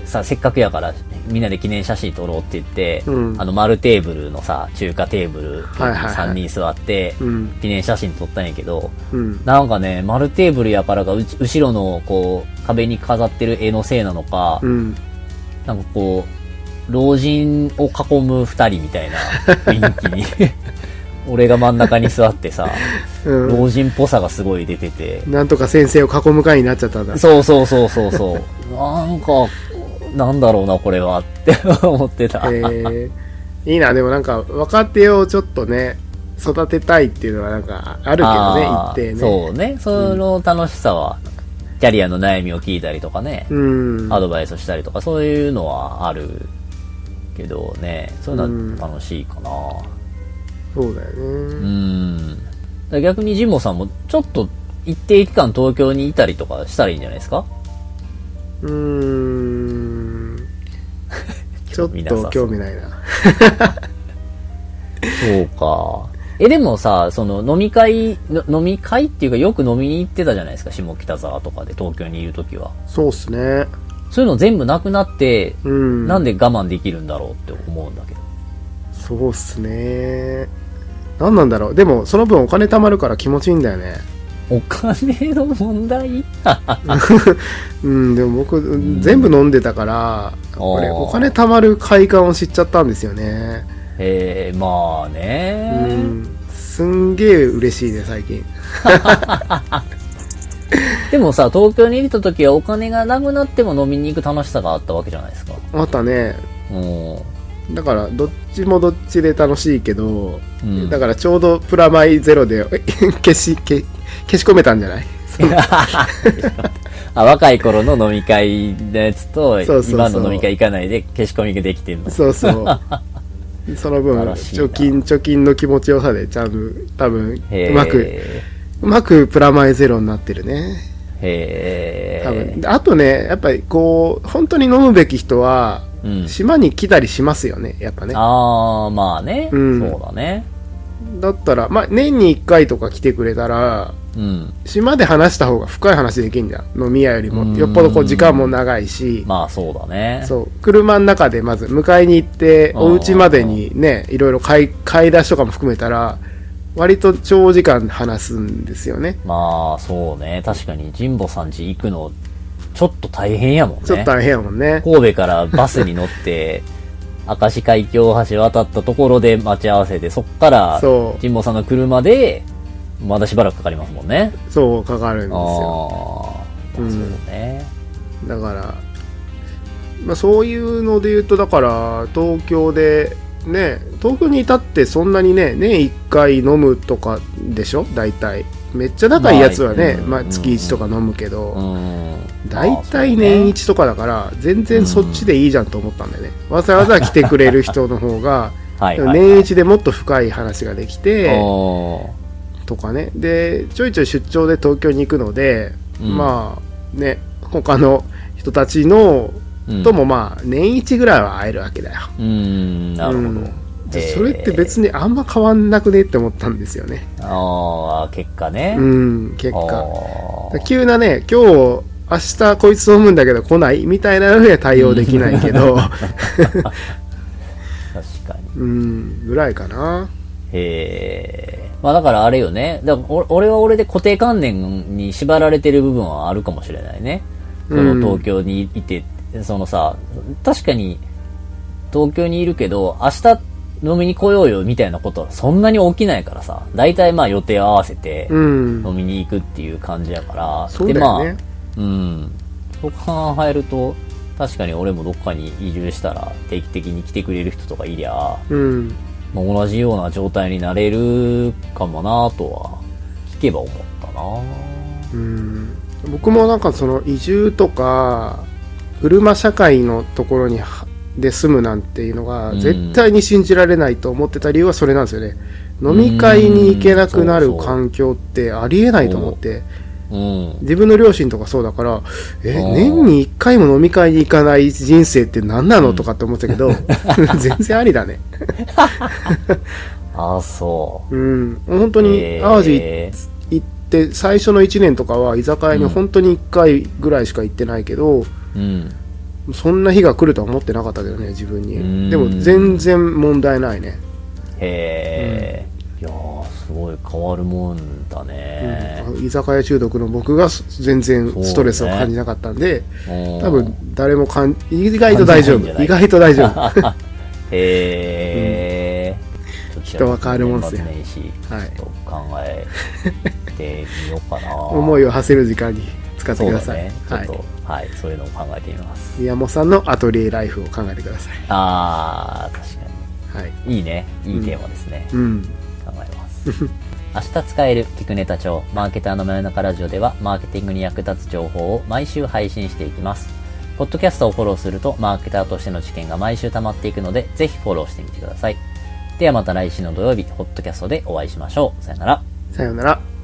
さ、せっかくやから、みんなで記念写真撮ろうって言って、うんあの、丸テーブルのさ、中華テーブルにはいはいはい3人座って、うん。記念写真撮ったんやけど、うん。なんかね、丸テーブルやからが、後ろの、こう、壁に飾ってる絵のせいなのか、うん。なんかこう、老人を囲む二人みたいな雰囲気に、<laughs> 俺が真ん中に座ってさ、うん。老人っぽさがすごい出てて、なんとか先生を囲む会になっちゃったんだ。そうそうそうそうそう。なんか、なんだろうな、これはって <laughs> 思ってた。えー、いいな、でもなんか若手をちょっとね、育てたいっていうのはなんかあるけどね、一定ね。そうね。その楽しさは、キャリアの悩みを聞いたりとかね、うん。アドバイスしたりとか、そういうのはあるけどね、そういうのは楽しいかな。そうだようね。ん。だから逆にジモさんも、ちょっと一定期間東京にいたりとかしたらいいんじゃないですか？うーん。ちょっと興味ないな。そうか。<laughs> え、でもさ、その飲み会、の飲み会っていうかよく飲みに行ってたじゃないですか、下北沢とかで東京にいるときは。そうっすね。そういうの全部なくなって、うん。なんで我慢できるんだろうって思うんだけど。そうっすね。何なんだろう。でも、その分お金貯まるから気持ちいいんだよね。お金の問題？<laughs> うん、でも僕、全部飲んでたから、これお金貯まる快感を知っちゃったんですよね。えー、まあうね、ん。すんげえ嬉しいね、最近。<laughs> でもさ、東京にいた時はお金がなくなっても飲みに行く楽しさがあったわけじゃないですか。またね、うん。だから、どっちもどっちで楽しいけど、うんだからちょうどプラマイゼロでえ消し、消消し込めたんじゃない？<laughs> あ若い頃の飲み会のやつと、今の飲み会行かないで消し込みができてるの。そうそう。<laughs> その分、貯金、貯金の気持ちよさで、ちゃんと、多分、うまく、うまくプラマイゼロになってるね。へ多分。ーであとね、やっぱりこう、本当に飲むべき人は、うん。島に来たりしますよね、やっぱね。あー、まあね。うんそうだね。だったら、まあ、年に1回とか来てくれたら、うん。島で話した方が深い話できんじゃん。飲み屋よりも。うんよっぽどこう時間も長いし。まあそうだね。そう。車の中でまず迎えに行って、うんお家までにね、いろいろ買い、買い出しとかも含めたら、割と長時間話すんですよね。まあそうね。確かに神保さん家行くの、ちょっと大変やもんね。ちょっと大変やもんね。神戸からバスに乗って、明石海峡大橋渡ったところで待ち合わせて、そっから、神保さんの車で、まだしばらくかかりますもんね。そう、かかるんですああよ。ー、うんそうね。だから、まあ、そういうので言うと、だから、東京で、ね、東京にいたってそんなにね、年1回飲むとかでしょ？大体。めっちゃ仲いいやつはね、まあ、まあうん月1とか飲むけど、うん。大体年1とかだから、全然そっちでいいじゃんと思ったんだよね。わざわざ来てくれる人の方が。<laughs> 年1でもっと深い話ができて、おとかね。で、ちょいちょい出張で東京に行くので、うんまあ、ね、他の人たちの、ーともまあ、年1ぐらいは会えるわけだよ。うん。うん、なるほど。うんそれって別にあんま変わんなくねって思ったんですよね。ああ、結果ね。うん、結あ果。ー急なね、今日、明日こいつ飲むんだけど来ないみたいなのには対応できないけど、確かに。うん、ぐらいかな。へえ。まあだからあれよね。だからお俺は俺で固定観念に縛られてる部分はあるかもしれないね。そのうん東京にいて、そのさ、確かに東京にいるけど、明日飲みに来ようよみたいなことはそんなに起きないからさ。大体まあ予定合わせてうん。飲みに行くっていう感じやから。そうだよね。でまあ、うん。そう考えると、確かに俺もどっかに移住したら定期的に来てくれる人とかいりゃ、うん。まあ、同じような状態になれるかもなとは聞けば思ったなうん。僕もなんかその移住とか、車社会のところにはで住むなんていうのがうん絶対に信じられないと思ってた理由はそれなんですよね。飲み会に行けなくなる環境ってありえないと思って。うん自分の両親とかそうだから、え、年に一回も飲み会に行かない人生って何なのとかって思ってたけど、<laughs> 全然ありだね。<laughs> ああそう。ん。本当うに、淡路え行って、最初の1年とかは居酒屋に本当に1回ぐらいしか行ってないけど、ーうん。そんな日が来るとは思ってなかったけどね、自分うん。に。でも全然問題ないね。へえ、いやーすごい変わるもんだね、うん居酒屋中毒の僕が全然ストレスを感じなかったんで、うん多分誰もかん、意外と大丈夫。意外と大丈夫。<laughs> へえ、ちょっと人は変わるもんっすよ年末年始はい考えてみようかな思いを馳せる時間に使ってください。ね。はいと、。はい、そういうのを考えてみます。宮本さんのアトリエライフを考えてください。あー、確かはい。に。いいね。いいテーマですね。うん。考えます。明日使える聞くネタ帳マーケターの真夜中ラジオではマーケティングに役立つ情報を毎週配信していきます。ポッドキャストをフォローするとマーケターとしての知見が毎週溜まっていくのでぜひフォローしてみてください。ではまた来週の土曜日、ホットキャストでお会いしましょう。さよなら。さよなら。